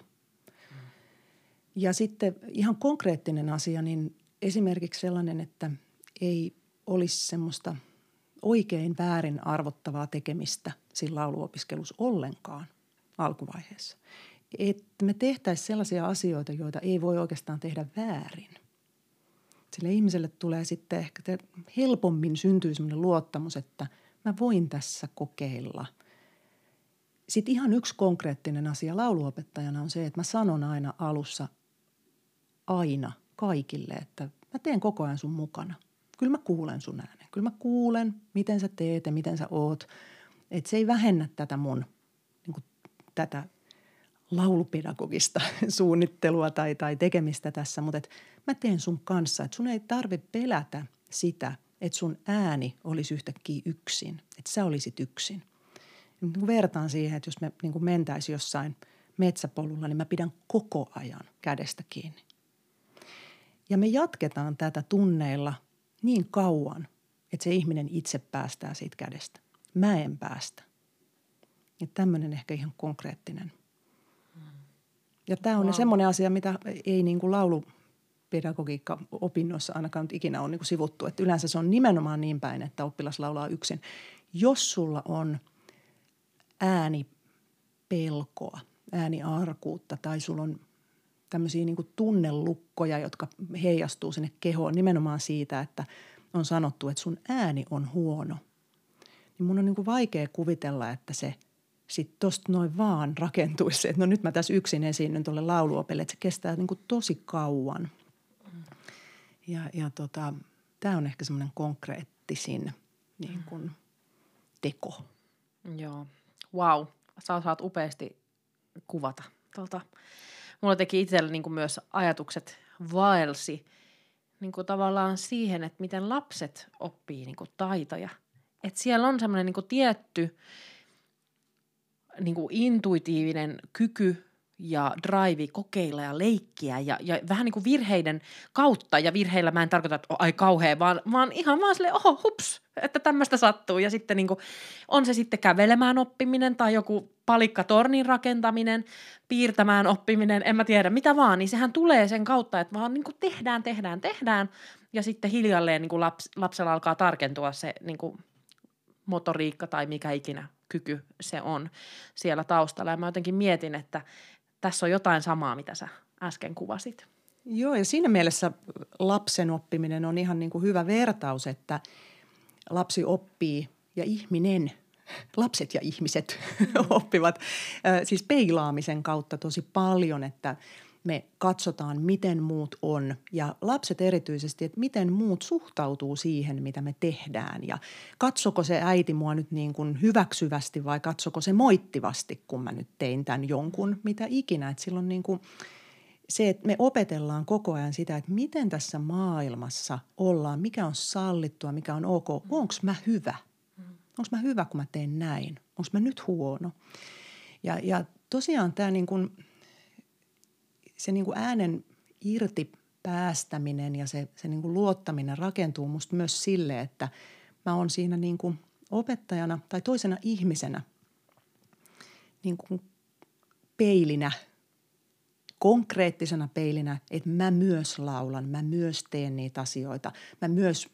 Ja sitten ihan konkreettinen asia, niin esimerkiksi sellainen, että ei olisi semmoista oikein väärin arvottavaa tekemistä siinä lauluopiskelussa ollenkaan alkuvaiheessa. Että me tehtäisiin sellaisia asioita, joita ei voi oikeastaan tehdä väärin. Sille ihmiselle tulee sitten ehkä helpommin syntyy semmoinen luottamus, että – mä voin tässä kokeilla. Sitten ihan yksi konkreettinen asia lauluopettajana on se, että mä sanon aina alussa aina kaikille, että mä teen koko ajan sun mukana. Kyllä mä kuulen sun äänen. Kyllä mä kuulen, miten sä teet ja miten sä oot. Että se ei vähennä tätä mun, niin kuin, tätä laulupedagogista suunnittelua tai, tai tekemistä tässä, mutta et mä teen sun kanssa. Että sun ei tarvitse pelätä sitä – että sun ääni olisi yhtäkkiä yksin, että sä olisit yksin. Niin vertaan siihen, että jos me niin mentäisiin jossain metsäpolulla, niin mä pidän koko ajan kädestä kiinni. Ja me jatketaan tätä tunneilla niin kauan, että se ihminen itse päästää siitä kädestä. Mä en päästä. Ja tämmöinen ehkä ihan konkreettinen. Ja tämä on wow. semmoinen asia, mitä ei niin kuin laulu pedagogiikka-opinnoissa ainakaan nyt ikinä on niin kuin sivuttu. Että yleensä se on nimenomaan niin päin, että oppilas laulaa yksin. Jos sulla on ääni pelkoa, ääniarkuutta tai sulla on tämmöisiä niin tunnelukkoja, jotka heijastuu sinne kehoon nimenomaan siitä, että on sanottu, että sun ääni on huono. Niin mun on niin vaikea kuvitella, että se sitten tosta noin vaan rakentuisi, että no nyt mä tässä yksin esiinnyn tuolle lauluopelle, että se kestää niin tosi kauan – ja, ja tota, tämä on ehkä semmoinen konkreettisin niin kuin, teko. Joo. Wow. Sä saat upeasti kuvata tuolta. Mulla teki itsellä niin myös ajatukset vaelsi niin kuin tavallaan siihen, että miten lapset oppii niin kuin taitoja. Että siellä on semmoinen niin kuin tietty niin kuin intuitiivinen kyky ja drive kokeilla ja leikkiä ja, ja vähän niin kuin virheiden kautta. Ja virheillä mä en tarkoita, että ai kauhea, vaan, vaan ihan vaan silleen, oho, hups, että tämmöistä sattuu. Ja sitten niin kuin, on se sitten kävelemään oppiminen tai joku palikkatornin rakentaminen, piirtämään oppiminen, en mä tiedä, mitä vaan. Niin sehän tulee sen kautta, että vaan niin kuin tehdään, tehdään, tehdään. Ja sitten hiljalleen niin kuin laps, lapsella alkaa tarkentua se niin kuin motoriikka tai mikä ikinä kyky se on siellä taustalla. Ja mä jotenkin mietin, että tässä on jotain samaa, mitä sä äsken kuvasit. Joo, ja siinä mielessä lapsen oppiminen on ihan niin kuin hyvä vertaus, että lapsi oppii ja ihminen, lapset ja ihmiset oppivat siis peilaamisen kautta tosi paljon, että me katsotaan, miten muut on. Ja lapset erityisesti, että miten muut suhtautuu siihen, mitä me tehdään. Ja katsoko se äiti mua nyt niin kuin hyväksyvästi vai katsoko se moittivasti, kun mä nyt tein tämän jonkun, mitä ikinä, että silloin niin kuin – se, että me opetellaan koko ajan sitä, että miten tässä maailmassa ollaan, mikä on sallittua, mikä on ok, onko mä hyvä, onko mä hyvä, kun mä teen näin, onko mä nyt huono. Ja, ja tosiaan tämä niin kuin, se niin kuin äänen irti päästäminen ja se, se niin kuin luottaminen rakentuu musta myös sille, että mä oon siinä niin kuin opettajana tai toisena ihmisenä niin kuin peilinä – konkreettisena peilinä, että mä myös laulan, mä myös teen niitä asioita. Mä myös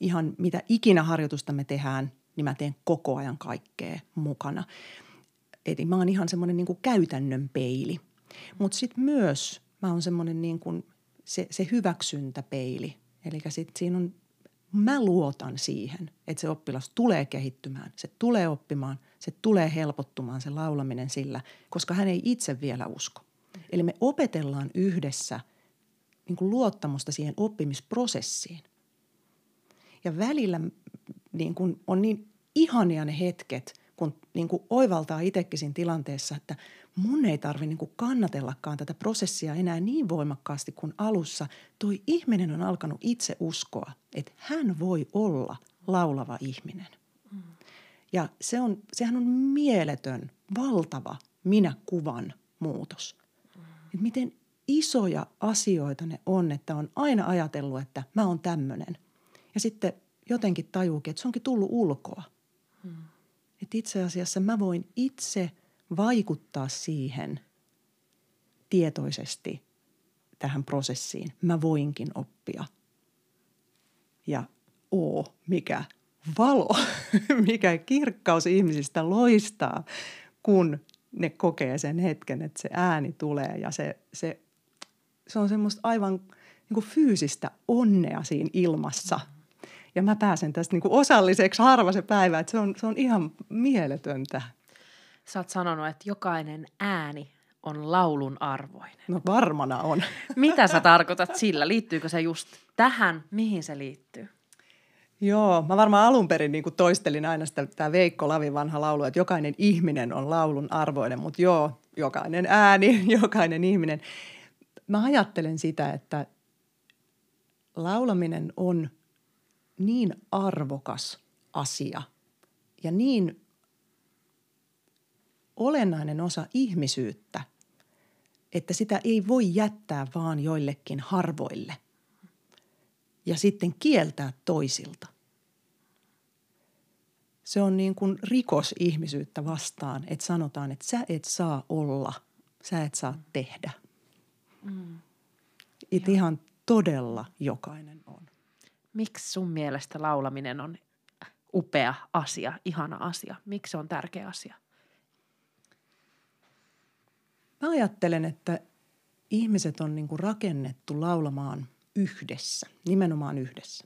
ihan mitä ikinä harjoitusta me tehdään, niin mä teen koko ajan kaikkea mukana. Eli mä oon ihan semmoinen niin käytännön peili. Mutta sitten myös mä oon semmoinen niin kuin se, se hyväksyntäpeili. Eli sitten siinä on, mä luotan siihen, että se oppilas tulee kehittymään, se tulee oppimaan, se tulee helpottumaan se laulaminen sillä, koska hän ei itse vielä usko. Eli me opetellaan yhdessä niin kuin luottamusta siihen oppimisprosessiin. Ja välillä niin kuin on niin ihania ne hetket, kun niin kuin oivaltaa itsekin siinä tilanteessa, että mun ei tarvitse niin kannatellakaan tätä prosessia enää niin voimakkaasti kuin alussa. Toi ihminen on alkanut itse uskoa, että hän voi olla laulava ihminen. Mm. Ja se on, sehän on mieletön, valtava minä-kuvan muutos että miten isoja asioita ne on, että on aina ajatellut, että mä oon tämmöinen. Ja sitten jotenkin tajuukin, että se onkin tullut ulkoa. Hmm. Että itse asiassa mä voin itse vaikuttaa siihen tietoisesti tähän prosessiin. Mä voinkin oppia. Ja oo, mikä valo, mikä kirkkaus ihmisistä loistaa, kun ne kokee sen hetken, että se ääni tulee ja se, se, se on semmoista aivan niin kuin fyysistä onnea siinä ilmassa. Ja mä pääsen tästä niin kuin osalliseksi harva se päivä, että se on, se on ihan mieletöntä. Sä oot sanonut, että jokainen ääni on laulun arvoinen. No varmana on. Mitä sä tarkoitat sillä? Liittyykö se just tähän? Mihin se liittyy? Joo, mä varmaan alun perin niin toistelin aina sitä tämä Veikko Lavin vanha laulu, että jokainen ihminen on laulun arvoinen, mutta joo, jokainen ääni, jokainen ihminen. Mä ajattelen sitä, että laulaminen on niin arvokas asia ja niin olennainen osa ihmisyyttä, että sitä ei voi jättää vaan joillekin harvoille – ja sitten kieltää toisilta. Se on niin kuin rikos ihmisyyttä vastaan, että sanotaan, että sä et saa olla, sä et saa tehdä. Mm. Että ihan todella jokainen on. Miksi sun mielestä laulaminen on upea asia, ihana asia? Miksi se on tärkeä asia? Mä ajattelen, että ihmiset on niin kuin rakennettu laulamaan – yhdessä, nimenomaan yhdessä.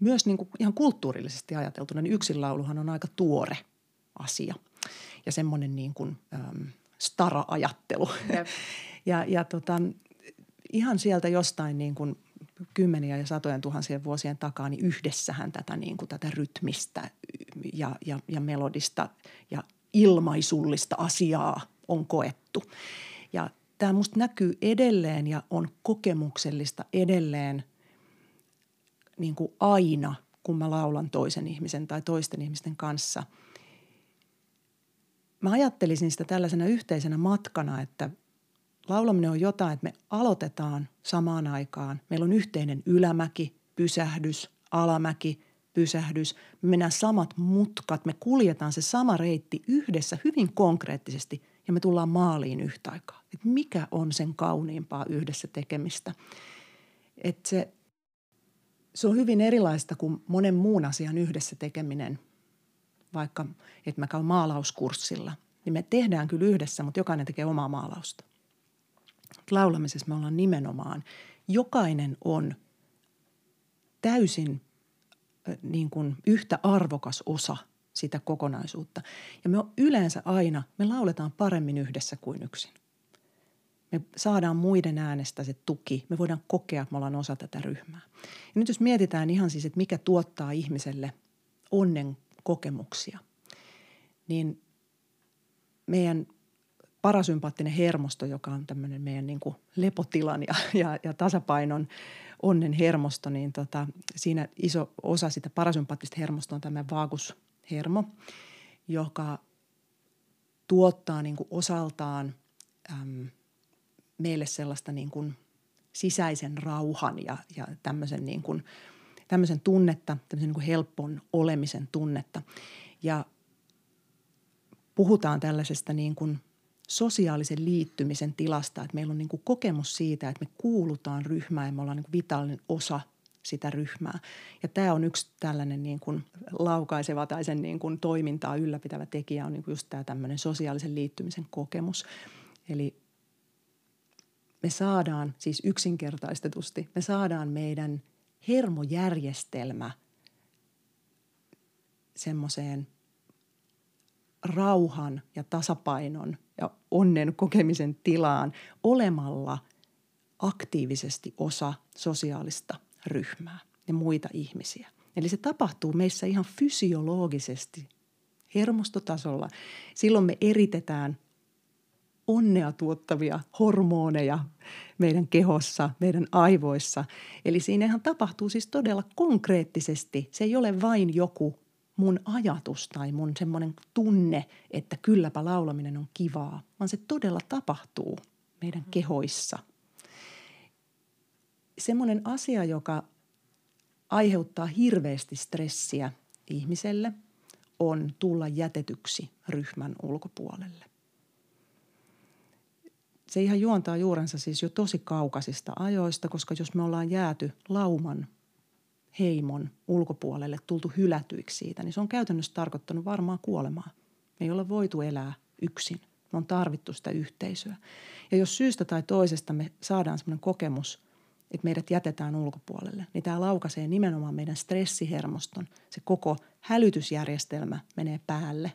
Myös niin kuin ihan kulttuurillisesti ajateltuna, niin yksinlauluhan on aika tuore asia ja semmoinen niin kuin, äm, stara-ajattelu. Yep. ja ja tota, ihan sieltä jostain niin kuin kymmeniä ja satojen tuhansien vuosien takaa, niin yhdessähän tätä, niin kuin tätä rytmistä ja, ja, ja melodista ja ilmaisullista asiaa on koettu. Ja tämä musta näkyy edelleen ja on kokemuksellista edelleen niin kuin aina, kun mä laulan toisen ihmisen tai toisten ihmisten kanssa. Mä ajattelisin sitä tällaisena yhteisenä matkana, että laulaminen on jotain, että me aloitetaan samaan aikaan. Meillä on yhteinen ylämäki, pysähdys, alamäki, pysähdys. Me mennään samat mutkat, me kuljetaan se sama reitti yhdessä hyvin konkreettisesti – ja me tullaan maaliin yhtä aikaa. Et mikä on sen kauniimpaa yhdessä tekemistä? Et se se on hyvin erilaista kuin monen muun asian yhdessä tekeminen. Vaikka, että mä käyn maalauskurssilla, niin me tehdään kyllä yhdessä, mutta jokainen tekee omaa maalausta. Laulamisessa me ollaan nimenomaan, jokainen on täysin niin kuin yhtä arvokas osa sitä kokonaisuutta. Ja me yleensä aina, me lauletaan paremmin yhdessä kuin yksin. Me saadaan muiden äänestä se tuki. Me voidaan kokea, että me ollaan osa tätä ryhmää. Ja nyt jos mietitään ihan siis, että mikä tuottaa ihmiselle onnen kokemuksia, niin meidän parasympaattinen hermosto, joka on tämmöinen meidän niin kuin lepotilan ja, ja, ja tasapainon onnen hermosto, niin tota, siinä iso osa sitä parasympaattista hermostoa on tämä vaagushermo, joka tuottaa niin kuin osaltaan äm, meille sellaista niin kuin sisäisen rauhan ja, ja tämmöisen, niin kuin, tämmöisen tunnetta, tämmöisen niin kuin helpon olemisen tunnetta. Ja puhutaan tällaisesta niin kuin sosiaalisen liittymisen tilasta, että meillä on niin kuin kokemus siitä, että me kuulutaan ryhmään ja me ollaan niin kuin vitaalinen osa sitä ryhmää. Ja tämä on yksi tällainen niin kuin laukaiseva tai sen niin kuin toimintaa ylläpitävä tekijä on niin kuin just tämä tämmöinen sosiaalisen liittymisen kokemus. Eli me saadaan siis yksinkertaistetusti, me saadaan meidän hermojärjestelmä semmoiseen rauhan ja tasapainon ja onnen kokemisen tilaan olemalla aktiivisesti osa sosiaalista ryhmää ja muita ihmisiä. Eli se tapahtuu meissä ihan fysiologisesti, hermostotasolla. Silloin me eritetään onnea tuottavia hormoneja meidän kehossa, meidän aivoissa. Eli siinähän tapahtuu siis todella konkreettisesti. Se ei ole vain joku mun ajatus tai mun semmoinen tunne, että kylläpä laulaminen on kivaa, vaan se todella tapahtuu meidän kehoissa. Semmoinen asia, joka aiheuttaa hirveästi stressiä ihmiselle, on tulla jätetyksi ryhmän ulkopuolelle. Se ihan juontaa juurensa siis jo tosi kaukaisista ajoista, koska jos me ollaan jääty lauman heimon ulkopuolelle, tultu hylätyiksi siitä, niin se on käytännössä tarkoittanut varmaan kuolemaa. Me ei ole voitu elää yksin. Me on tarvittu sitä yhteisöä. Ja jos syystä tai toisesta me saadaan sellainen kokemus, että meidät jätetään ulkopuolelle, niin tämä laukaisee nimenomaan meidän stressihermoston. Se koko hälytysjärjestelmä menee päälle.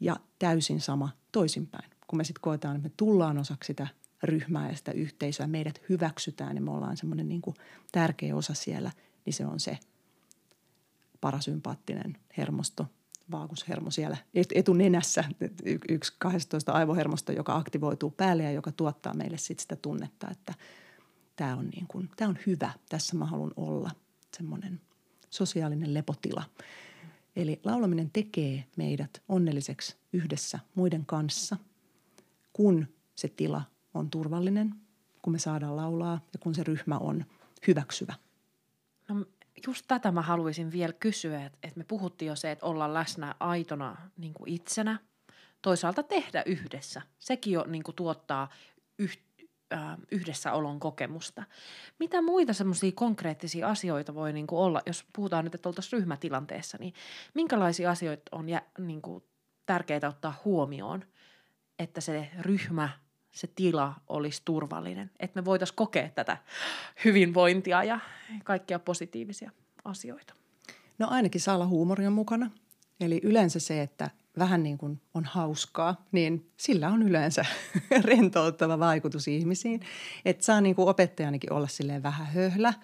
Ja täysin sama toisinpäin. Kun me sitten koetaan, että me tullaan osaksi sitä ryhmää ja sitä yhteisöä, meidät hyväksytään ja me ollaan semmoinen niin kuin tärkeä osa siellä, niin se on se parasympaattinen hermosto, vaagushermo siellä etunenässä, yksi 12 aivohermosta, joka aktivoituu päälle ja joka tuottaa meille sit sitä tunnetta, että tämä on, niin kuin, tämä on hyvä, tässä mä haluan olla, semmoinen sosiaalinen lepotila. Eli laulaminen tekee meidät onnelliseksi yhdessä muiden kanssa, kun se tila on turvallinen, kun me saadaan laulaa ja kun se ryhmä on hyväksyvä. No just tätä mä haluaisin vielä kysyä, että, että me puhuttiin jo se, että olla läsnä aitona niin kuin itsenä, toisaalta tehdä yhdessä. Sekin jo niin kuin tuottaa yh, äh, yhdessäolon kokemusta. Mitä muita semmoisia konkreettisia asioita voi niin kuin olla, jos puhutaan nyt, että oltaisiin ryhmätilanteessa, niin minkälaisia asioita on jä, niin kuin tärkeää ottaa huomioon, että se ryhmä se tila olisi turvallinen, että me voitaisiin kokea tätä hyvinvointia ja kaikkia positiivisia asioita. No ainakin saa olla huumoria mukana. Eli yleensä se, että vähän niin kuin on hauskaa, niin sillä on yleensä rentouttava vaikutus ihmisiin. Että saa niin kuin opettajanikin olla silleen vähän höhlä,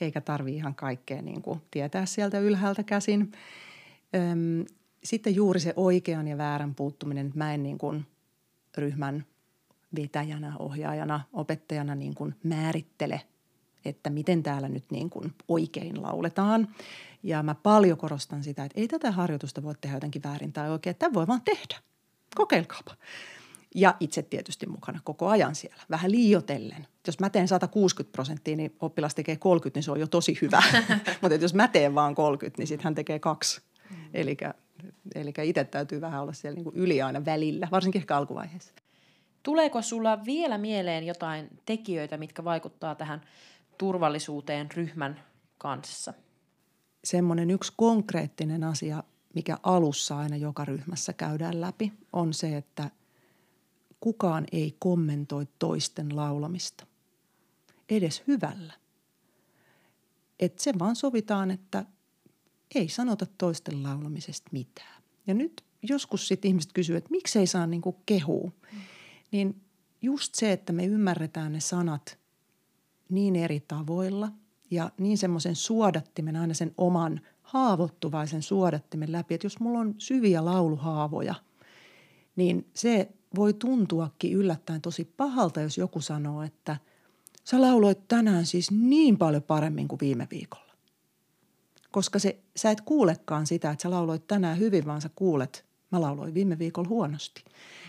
eikä tarvi ihan kaikkea niin kuin tietää sieltä ylhäältä käsin. sitten juuri se oikean ja väärän puuttuminen, että mä en niin kuin ryhmän vetäjänä, ohjaajana, opettajana niin kuin määrittele, että miten täällä nyt niin kuin oikein lauletaan. Ja mä paljon korostan sitä, että ei tätä harjoitusta voi tehdä jotenkin väärin tai oikein, että voi vaan tehdä. Kokeilkaapa. Ja itse tietysti mukana koko ajan siellä, vähän liiotellen. Jos mä teen 160 prosenttia, niin oppilas tekee 30, niin se on jo tosi hyvä. Mutta jos mä teen vaan 30, niin sitten hän tekee kaksi. Mm. Eli itse täytyy vähän olla siellä niin kuin yli aina välillä, varsinkin ehkä alkuvaiheessa. Tuleeko sulla vielä mieleen jotain tekijöitä, mitkä vaikuttaa tähän turvallisuuteen ryhmän kanssa? Semmoinen yksi konkreettinen asia, mikä alussa aina joka ryhmässä käydään läpi, on se, että kukaan ei kommentoi toisten laulamista. Edes hyvällä. Että se vaan sovitaan, että ei sanota toisten laulamisesta mitään. Ja nyt joskus sitten ihmiset kysyvät, että miksi ei saa niinku kehua. Mm. Niin just se, että me ymmärretään ne sanat niin eri tavoilla ja niin semmoisen suodattimen, aina sen oman haavoittuvaisen suodattimen läpi. Että jos mulla on syviä lauluhaavoja, niin se voi tuntuakin yllättäen tosi pahalta, jos joku sanoo, että sä lauloit tänään siis niin paljon paremmin kuin viime viikolla. Koska se, sä et kuulekaan sitä, että sä lauloit tänään hyvin, vaan sä kuulet, mä lauloin viime viikolla huonosti.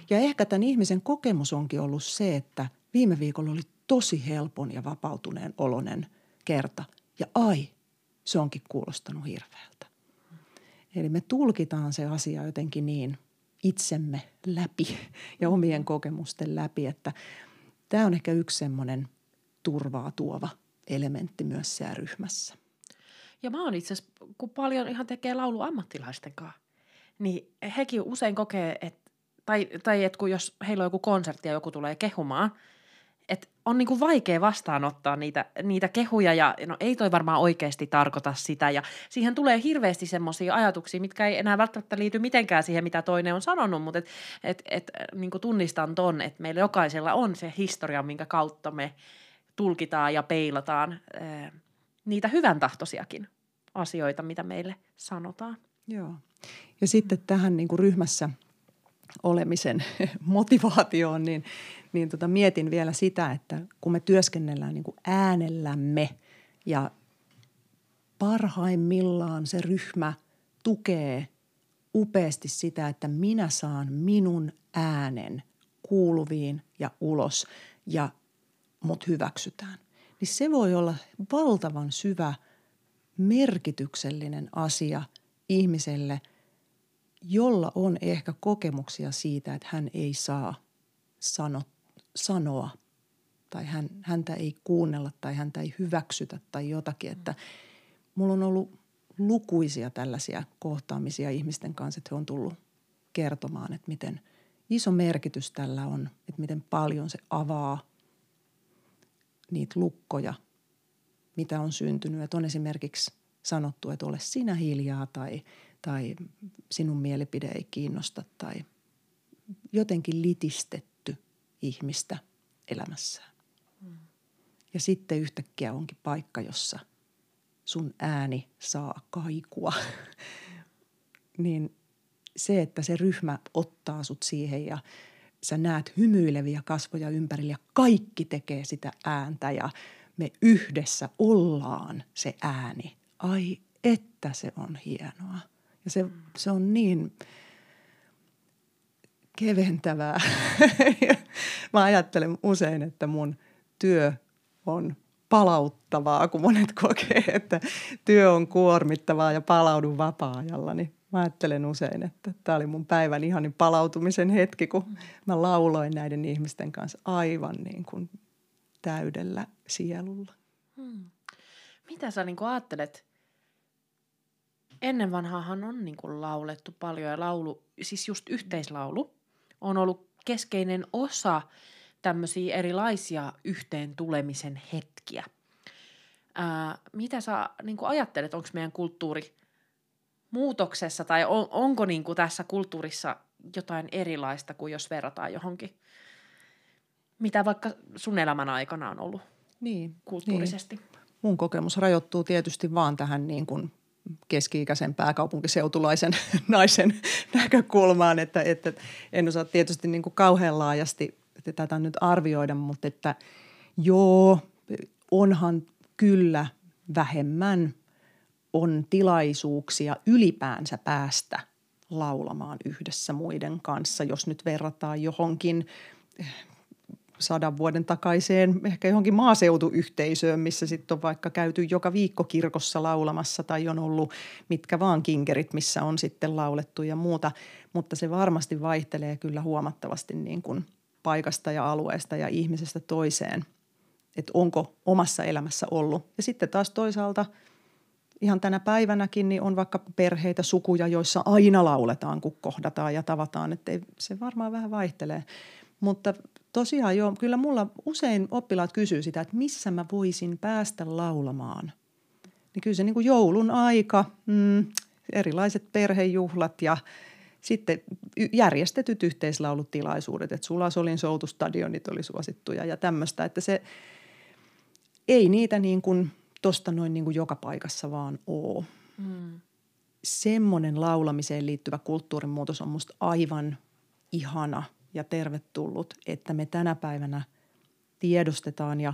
Ja ehkä tämän ihmisen kokemus onkin ollut se, että viime viikolla oli tosi helpon ja vapautuneen olonen kerta. Ja ai, se onkin kuulostanut hirveältä. Eli me tulkitaan se asia jotenkin niin itsemme läpi ja omien kokemusten läpi, että tämä on ehkä yksi semmoinen turvaa tuova elementti myös siellä ryhmässä. Ja mä oon itse asiassa, kun paljon ihan tekee laulu ammattilaisten kanssa, niin hekin usein kokee, että tai, tai että kun jos heillä on joku konsertti ja joku tulee kehumaan, on niin kuin vaikea vastaanottaa niitä, niitä kehuja ja no ei toi varmaan oikeasti tarkoita sitä ja siihen tulee hirveästi semmoisia ajatuksia, mitkä ei enää välttämättä liity mitenkään siihen, mitä toinen on sanonut, mutta et, et, et, niin kuin tunnistan ton, että meillä jokaisella on se historia, minkä kautta me tulkitaan ja peilataan ää, niitä hyvän tahtoisiakin asioita, mitä meille sanotaan. Joo. Ja sitten tähän niin kuin ryhmässä olemisen motivaatioon, niin, niin tota mietin vielä sitä, että kun me työskennellään niin kuin äänellämme ja parhaimmillaan se ryhmä tukee upeasti sitä, että minä saan minun äänen kuuluviin ja ulos ja mut hyväksytään. Niin se voi olla valtavan syvä merkityksellinen asia ihmiselle, jolla on ehkä kokemuksia siitä, että hän ei saa sano, sanoa tai hän, häntä ei kuunnella tai häntä ei hyväksytä tai jotakin. Että mulla on ollut lukuisia tällaisia kohtaamisia ihmisten kanssa, että he on tullut kertomaan, että miten iso merkitys tällä on, että miten paljon se avaa niitä lukkoja, mitä on syntynyt. Että on esimerkiksi sanottu, että ole sinä hiljaa tai, tai sinun mielipide ei kiinnosta tai jotenkin litistetty ihmistä elämässään. Mm. Ja sitten yhtäkkiä onkin paikka, jossa sun ääni saa kaikua. niin se, että se ryhmä ottaa sut siihen ja sä näet hymyileviä kasvoja ympärillä ja kaikki tekee sitä ääntä ja me yhdessä ollaan se ääni. Ai että se on hienoa. Ja se, se on niin keventävää. Mä ajattelen usein, että mun työ on palauttavaa, kun monet kokee, että työ on kuormittavaa ja palaudun vapaa-ajalla. Niin mä ajattelen usein, että tämä oli mun päivän ihanin palautumisen hetki, kun mä lauloin näiden ihmisten kanssa aivan niin kuin täydellä sielulla. Hmm. Mitä sä niin ajattelet? Ennen vanhaahan on niin kuin laulettu paljon ja laulu, siis just yhteislaulu on ollut keskeinen osa tämmöisiä erilaisia yhteen tulemisen hetkiä. Ää, mitä sä niin kuin ajattelet, onko meidän kulttuuri muutoksessa tai on, onko niin kuin tässä kulttuurissa jotain erilaista kuin jos verrataan johonkin, mitä vaikka sun elämän aikana on ollut niin, kulttuurisesti? Niin. Mun kokemus rajoittuu tietysti vaan tähän niin kuin keski-ikäisen pääkaupunkiseutulaisen naisen näkökulmaan, että, että en osaa tietysti niin kuin kauhean laajasti tätä nyt arvioida, mutta että joo, onhan kyllä vähemmän on tilaisuuksia ylipäänsä päästä laulamaan yhdessä muiden kanssa, jos nyt verrataan johonkin sadan vuoden takaiseen ehkä johonkin maaseutuyhteisöön, missä sitten on vaikka käyty joka viikko kirkossa laulamassa tai on ollut mitkä vaan kinkerit, missä on sitten laulettu ja muuta. Mutta se varmasti vaihtelee kyllä huomattavasti niin kuin paikasta ja alueesta ja ihmisestä toiseen. että onko omassa elämässä ollut. Ja sitten taas toisaalta ihan tänä päivänäkin niin on vaikka perheitä, sukuja, joissa aina lauletaan, kun kohdataan ja tavataan. Että se varmaan vähän vaihtelee. Mutta tosiaan joo, kyllä mulla usein oppilaat kysyy sitä, että missä mä voisin päästä laulamaan. Niin kyllä se niin kuin joulun aika, mm, erilaiset perhejuhlat ja sitten järjestetyt yhteislaulutilaisuudet, että Sulasolin soutustadionit oli suosittuja ja tämmöistä, että se ei niitä niin kuin tosta noin niin kuin joka paikassa vaan ole. Mm. Semmoinen laulamiseen liittyvä kulttuurin muutos on musta aivan ihana ja tervetullut, että me tänä päivänä tiedostetaan ja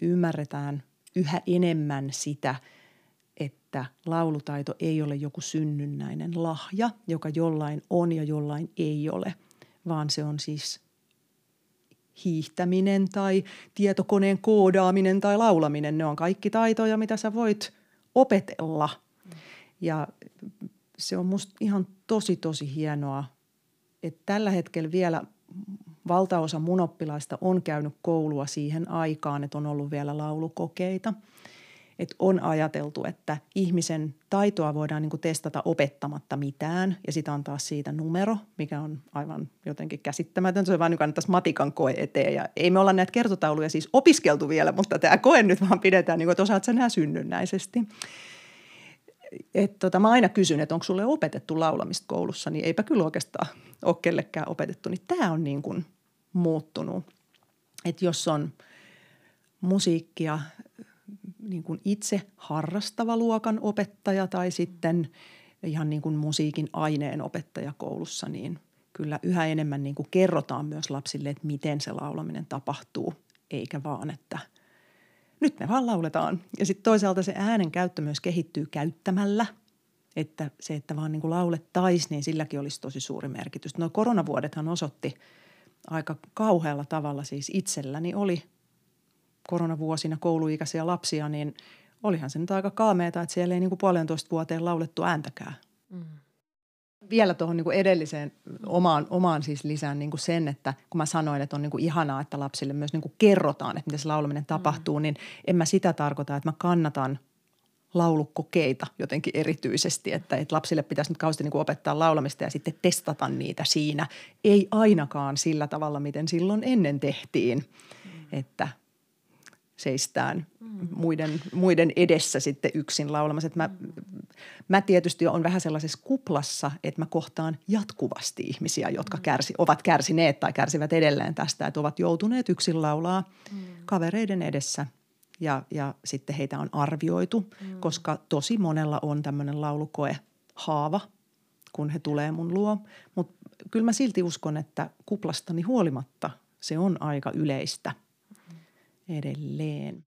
ymmärretään yhä enemmän sitä – että laulutaito ei ole joku synnynnäinen lahja, joka jollain on ja jollain ei ole, vaan se on siis hiihtäminen tai tietokoneen koodaaminen tai laulaminen. Ne on kaikki taitoja, mitä sä voit opetella. Ja se on musta ihan tosi, tosi hienoa, että tällä hetkellä vielä valtaosa mun oppilaista on käynyt koulua siihen aikaan, että on ollut vielä laulukokeita – että on ajateltu, että ihmisen taitoa voidaan niin testata opettamatta mitään ja sitten antaa siitä numero, mikä on aivan jotenkin käsittämätön. Se on vain niin matikan koe eteen ja ei me olla näitä kertotauluja siis opiskeltu vielä, mutta tämä koe nyt vaan pidetään, niin kuin, että osaat sä nämä synnynnäisesti. Et tota, mä aina kysyn, että onko sulle opetettu laulamista koulussa, niin eipä kyllä oikeastaan ole kellekään opetettu. Niin tämä on niin kuin muuttunut. Että jos on musiikkia niin kuin itse harrastava luokan opettaja tai sitten ihan niin kuin musiikin aineen opettaja koulussa, niin kyllä yhä enemmän niin kuin kerrotaan myös lapsille, että miten se laulaminen tapahtuu, eikä vaan, että nyt me vaan lauletaan. Ja sitten toisaalta se äänen käyttö myös kehittyy käyttämällä, että se, että vaan niin kuin laulettaisiin, niin silläkin olisi tosi suuri merkitys. No koronavuodethan osoitti aika kauhealla tavalla siis itselläni oli – koronavuosina kouluikäisiä lapsia, niin olihan se nyt aika kaameeta, että siellä ei niin kuin puolentoista vuoteen laulettu ääntäkään. Mm. Vielä tuohon niin edelliseen omaan, omaan siis lisään niin kuin sen, että kun mä sanoin, että on niin kuin ihanaa, että lapsille myös niin kuin kerrotaan, että miten se laulaminen tapahtuu, mm. niin en mä sitä tarkoita, että mä kannatan laulukokeita jotenkin erityisesti, että, että lapsille pitäisi nyt kauheasti niin kuin opettaa laulamista ja sitten testata niitä siinä. Ei ainakaan sillä tavalla, miten silloin ennen tehtiin, mm. että seistään mm. muiden, muiden edessä sitten yksin laulamassa. Että mä, mm. mä tietysti on vähän sellaisessa kuplassa, että mä kohtaan jatkuvasti ihmisiä, jotka mm. kärsi, ovat kärsineet tai kärsivät edelleen tästä, että ovat joutuneet yksin laulaa mm. kavereiden edessä ja, ja sitten heitä on arvioitu, mm. koska tosi monella on tämmöinen laulukoe haava, kun he tulee mun luo. Mutta kyllä mä silti uskon, että kuplastani huolimatta se on aika yleistä – edelleen.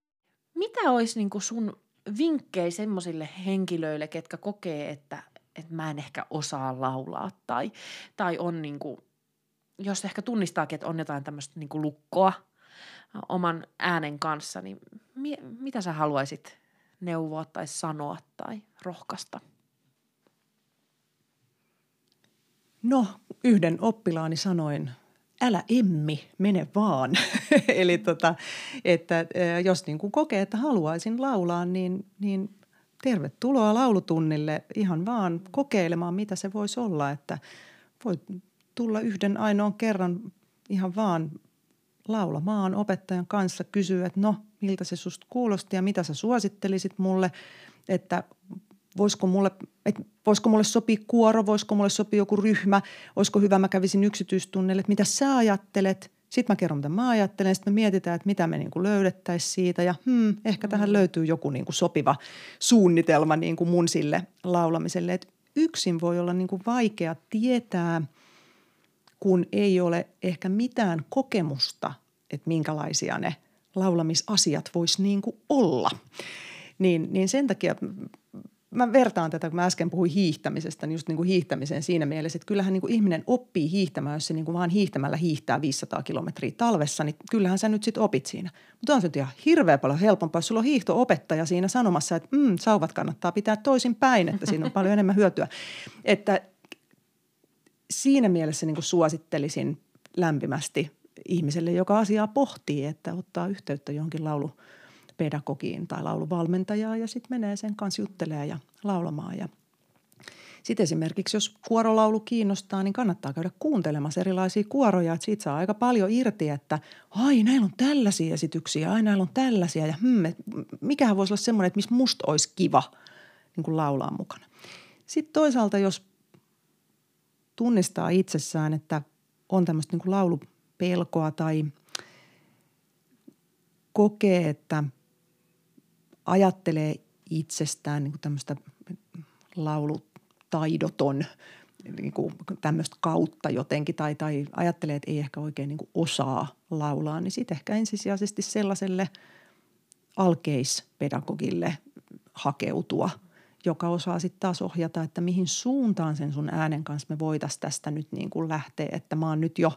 Mitä olisi niin kuin sun vinkkejä semmoisille henkilöille, ketkä kokee, että, että mä en ehkä osaa laulaa tai, tai on niin kuin, jos ehkä tunnistaakin, että on jotain tämmöistä niin lukkoa oman äänen kanssa, niin mi- mitä sä haluaisit neuvoa tai sanoa tai rohkaista? No, yhden oppilaani sanoin älä emmi, mene vaan. Eli tota, että jos niin kuin kokee, että haluaisin laulaa, niin, niin tervetuloa laulutunnille ihan vaan kokeilemaan, mitä se voisi olla. Että voi tulla yhden ainoan kerran ihan vaan laulamaan opettajan kanssa, kysyä, että no, miltä se susta kuulosti ja mitä sä suosittelisit mulle, että voisiko mulle, että voisiko mulle sopia kuoro, voisiko mulle sopia joku ryhmä, olisiko hyvä mä kävisin yksityistunnelle, että mitä sä ajattelet. Sitten mä kerron, mitä mä ajattelen, sitten me mietitään, että mitä me niin löydettäisiin siitä ja hmm, ehkä tähän mm. löytyy joku niin kuin sopiva suunnitelma niin kuin mun sille laulamiselle. Että yksin voi olla niin kuin vaikea tietää, kun ei ole ehkä mitään kokemusta, että minkälaisia ne laulamisasiat voisi niin kuin olla. Niin, niin sen takia mä vertaan tätä, kun mä äsken puhuin hiihtämisestä, niin just niin kuin hiihtämiseen siinä mielessä, että kyllähän niin kuin ihminen oppii hiihtämään, jos se niin kuin vaan hiihtämällä hiihtää 500 kilometriä talvessa, niin kyllähän sä nyt sitten opit siinä. Mutta on se ihan hirveän paljon helpompaa, jos sulla on hiihtoopettaja siinä sanomassa, että mm, sauvat kannattaa pitää toisin päin, että siinä on paljon enemmän hyötyä. Että siinä mielessä niin kuin suosittelisin lämpimästi ihmiselle, joka asiaa pohtii, että ottaa yhteyttä johonkin laulupedagogiin tai lauluvalmentajaan ja sitten menee sen kanssa juttelemaan ja laulamaan. Ja sitten esimerkiksi, jos kuorolaulu kiinnostaa, niin kannattaa käydä kuuntelemassa erilaisia kuoroja, että siitä saa aika paljon irti, että ai näillä on tällaisia esityksiä, ai näillä on tällaisia ja hmm, mikähän voisi olla semmoinen, että missä musta olisi kiva niin kuin laulaa mukana. Sitten toisaalta, jos tunnistaa itsessään, että on tämmöistä niin kuin laulupelkoa tai kokee, että ajattelee itsestään niin tämmöistä laulutaidoton niin kuin tämmöistä kautta jotenkin tai, tai ajattelee, että ei ehkä oikein niin kuin osaa laulaa, niin sitten ehkä ensisijaisesti sellaiselle alkeispedagogille hakeutua – joka osaa sitten taas ohjata, että mihin suuntaan sen sun äänen kanssa me voitaisiin tästä nyt niin kuin lähteä. Että mä oon nyt jo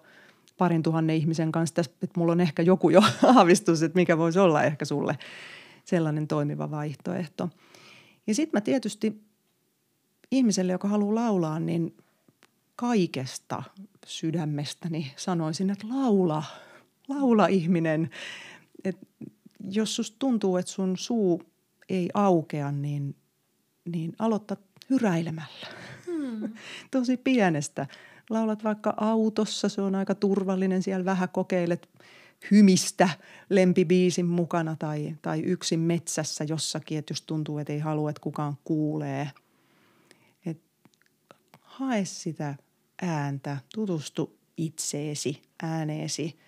parin tuhannen ihmisen kanssa tässä, että mulla on ehkä joku jo aavistus, että mikä voisi olla ehkä sulle sellainen toimiva vaihtoehto. Ja sitten mä tietysti ihmiselle, joka haluaa laulaa, niin kaikesta sydämestäni sanoisin, että laula, laula ihminen. Et jos susta tuntuu, että sun suu ei aukea, niin niin aloittaa hyräilemällä. Hmm. Tosi pienestä. Laulat vaikka autossa, se on aika turvallinen. Siellä vähän kokeilet hymistä lempibiisin mukana tai, tai yksin metsässä jossakin, että jos tuntuu, että ei halua, että kukaan kuulee. Et hae sitä ääntä, tutustu itseesi, ääneesi,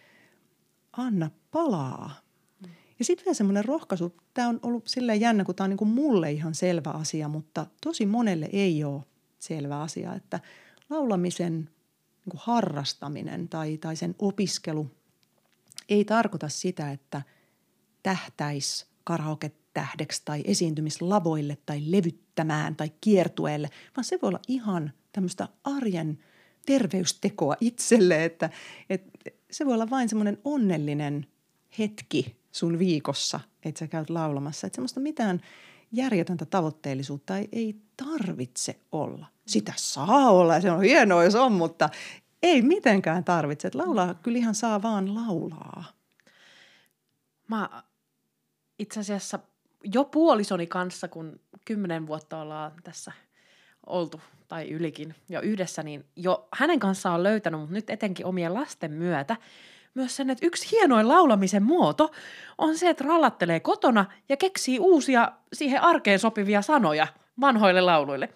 anna palaa – ja sitten vielä semmoinen rohkaisu. Tämä on ollut silleen jännä, kun tämä on niin kuin mulle ihan selvä asia, mutta tosi monelle ei ole selvä asia, että laulamisen niin kuin harrastaminen tai, tai sen opiskelu ei tarkoita sitä, että tähtäisi karaoke-tähdeksi tai esiintymislavoille tai levyttämään tai kiertueelle, vaan se voi olla ihan tämmöistä arjen terveystekoa itselle, että, että se voi olla vain semmoinen onnellinen hetki sun viikossa, että sä käyt laulamassa. Että semmoista mitään järjetöntä tavoitteellisuutta ei, ei tarvitse olla. Sitä saa olla ja se on hienoa, jos on, mutta ei mitenkään tarvitse. Laulaa kyllä ihan saa vaan laulaa. Mä itse asiassa jo puolisoni kanssa, kun kymmenen vuotta ollaan tässä oltu tai ylikin jo yhdessä, niin jo hänen kanssaan on löytänyt, mutta nyt etenkin omien lasten myötä, myös sen, että yksi hienoin laulamisen muoto on se, että rallattelee kotona ja keksii uusia siihen arkeen sopivia sanoja vanhoille lauluille.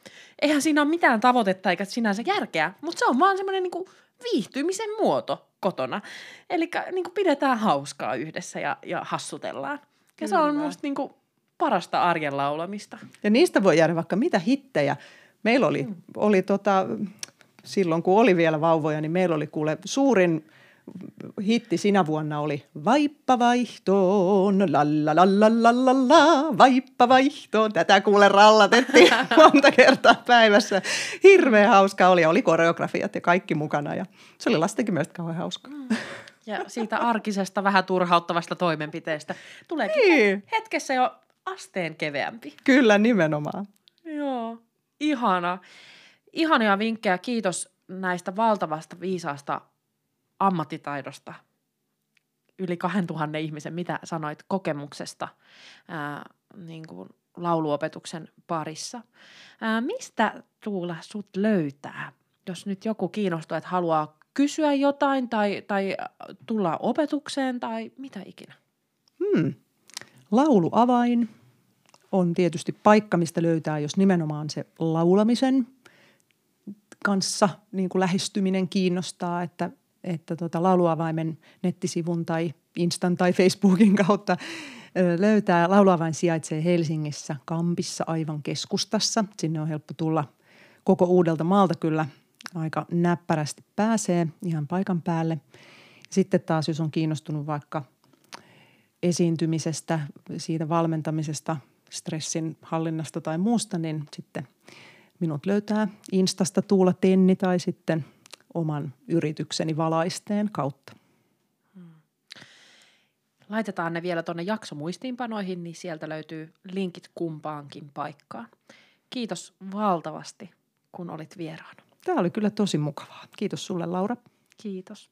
Eihän siinä ole mitään tavoitetta eikä sinänsä järkeä, mutta se on vaan semmoinen niin viihtymisen muoto kotona. Eli niin pidetään hauskaa yhdessä ja, ja hassutellaan. Ja se on musta niin parasta arjen laulamista. Ja niistä voi jäädä vaikka mitä hittejä. Meillä oli, mm. oli tota, silloin kun oli vielä vauvoja, niin meillä oli kuule suurin – hitti sinä vuonna oli Vaippa vaihtoon, la la la la la la la, vaippa vaihtoon. Tätä kuule rallatettiin monta kertaa päivässä. Hirveän hauska oli oli koreografiat ja kaikki mukana ja se oli lastenkin mielestä kauhean hauska. Mm. Ja siitä arkisesta vähän turhauttavasta toimenpiteestä tuleekin niin. hetkessä jo asteen keveämpi. Kyllä, nimenomaan. Joo, ihana. Ihania vinkkejä, kiitos näistä valtavasta viisaasta ammattitaidosta, yli 2000 ihmisen, mitä sanoit kokemuksesta ää, niin kuin lauluopetuksen parissa. Ää, mistä Tuula sut löytää, jos nyt joku kiinnostuu, että haluaa kysyä jotain tai, tai tulla opetukseen tai mitä ikinä? Hmm. Lauluavain on tietysti paikka, mistä löytää, jos nimenomaan se laulamisen kanssa niin kuin lähestyminen kiinnostaa, että että tota lauluavaimen nettisivun tai Instan tai Facebookin kautta löytää. Lauluavain sijaitsee Helsingissä Kampissa aivan keskustassa. Sinne on helppo tulla koko uudelta maalta kyllä aika näppärästi pääsee ihan paikan päälle. Sitten taas, jos on kiinnostunut vaikka esiintymisestä, siitä valmentamisesta, stressin hallinnasta tai muusta, niin sitten minut löytää Instasta Tuula Tenni tai sitten – oman yritykseni valaisteen kautta. Hmm. Laitetaan ne vielä tuonne jaksomuistiinpanoihin, niin sieltä löytyy linkit kumpaankin paikkaan. Kiitos valtavasti, kun olit vieraana. Tämä oli kyllä tosi mukavaa. Kiitos sulle, Laura. Kiitos.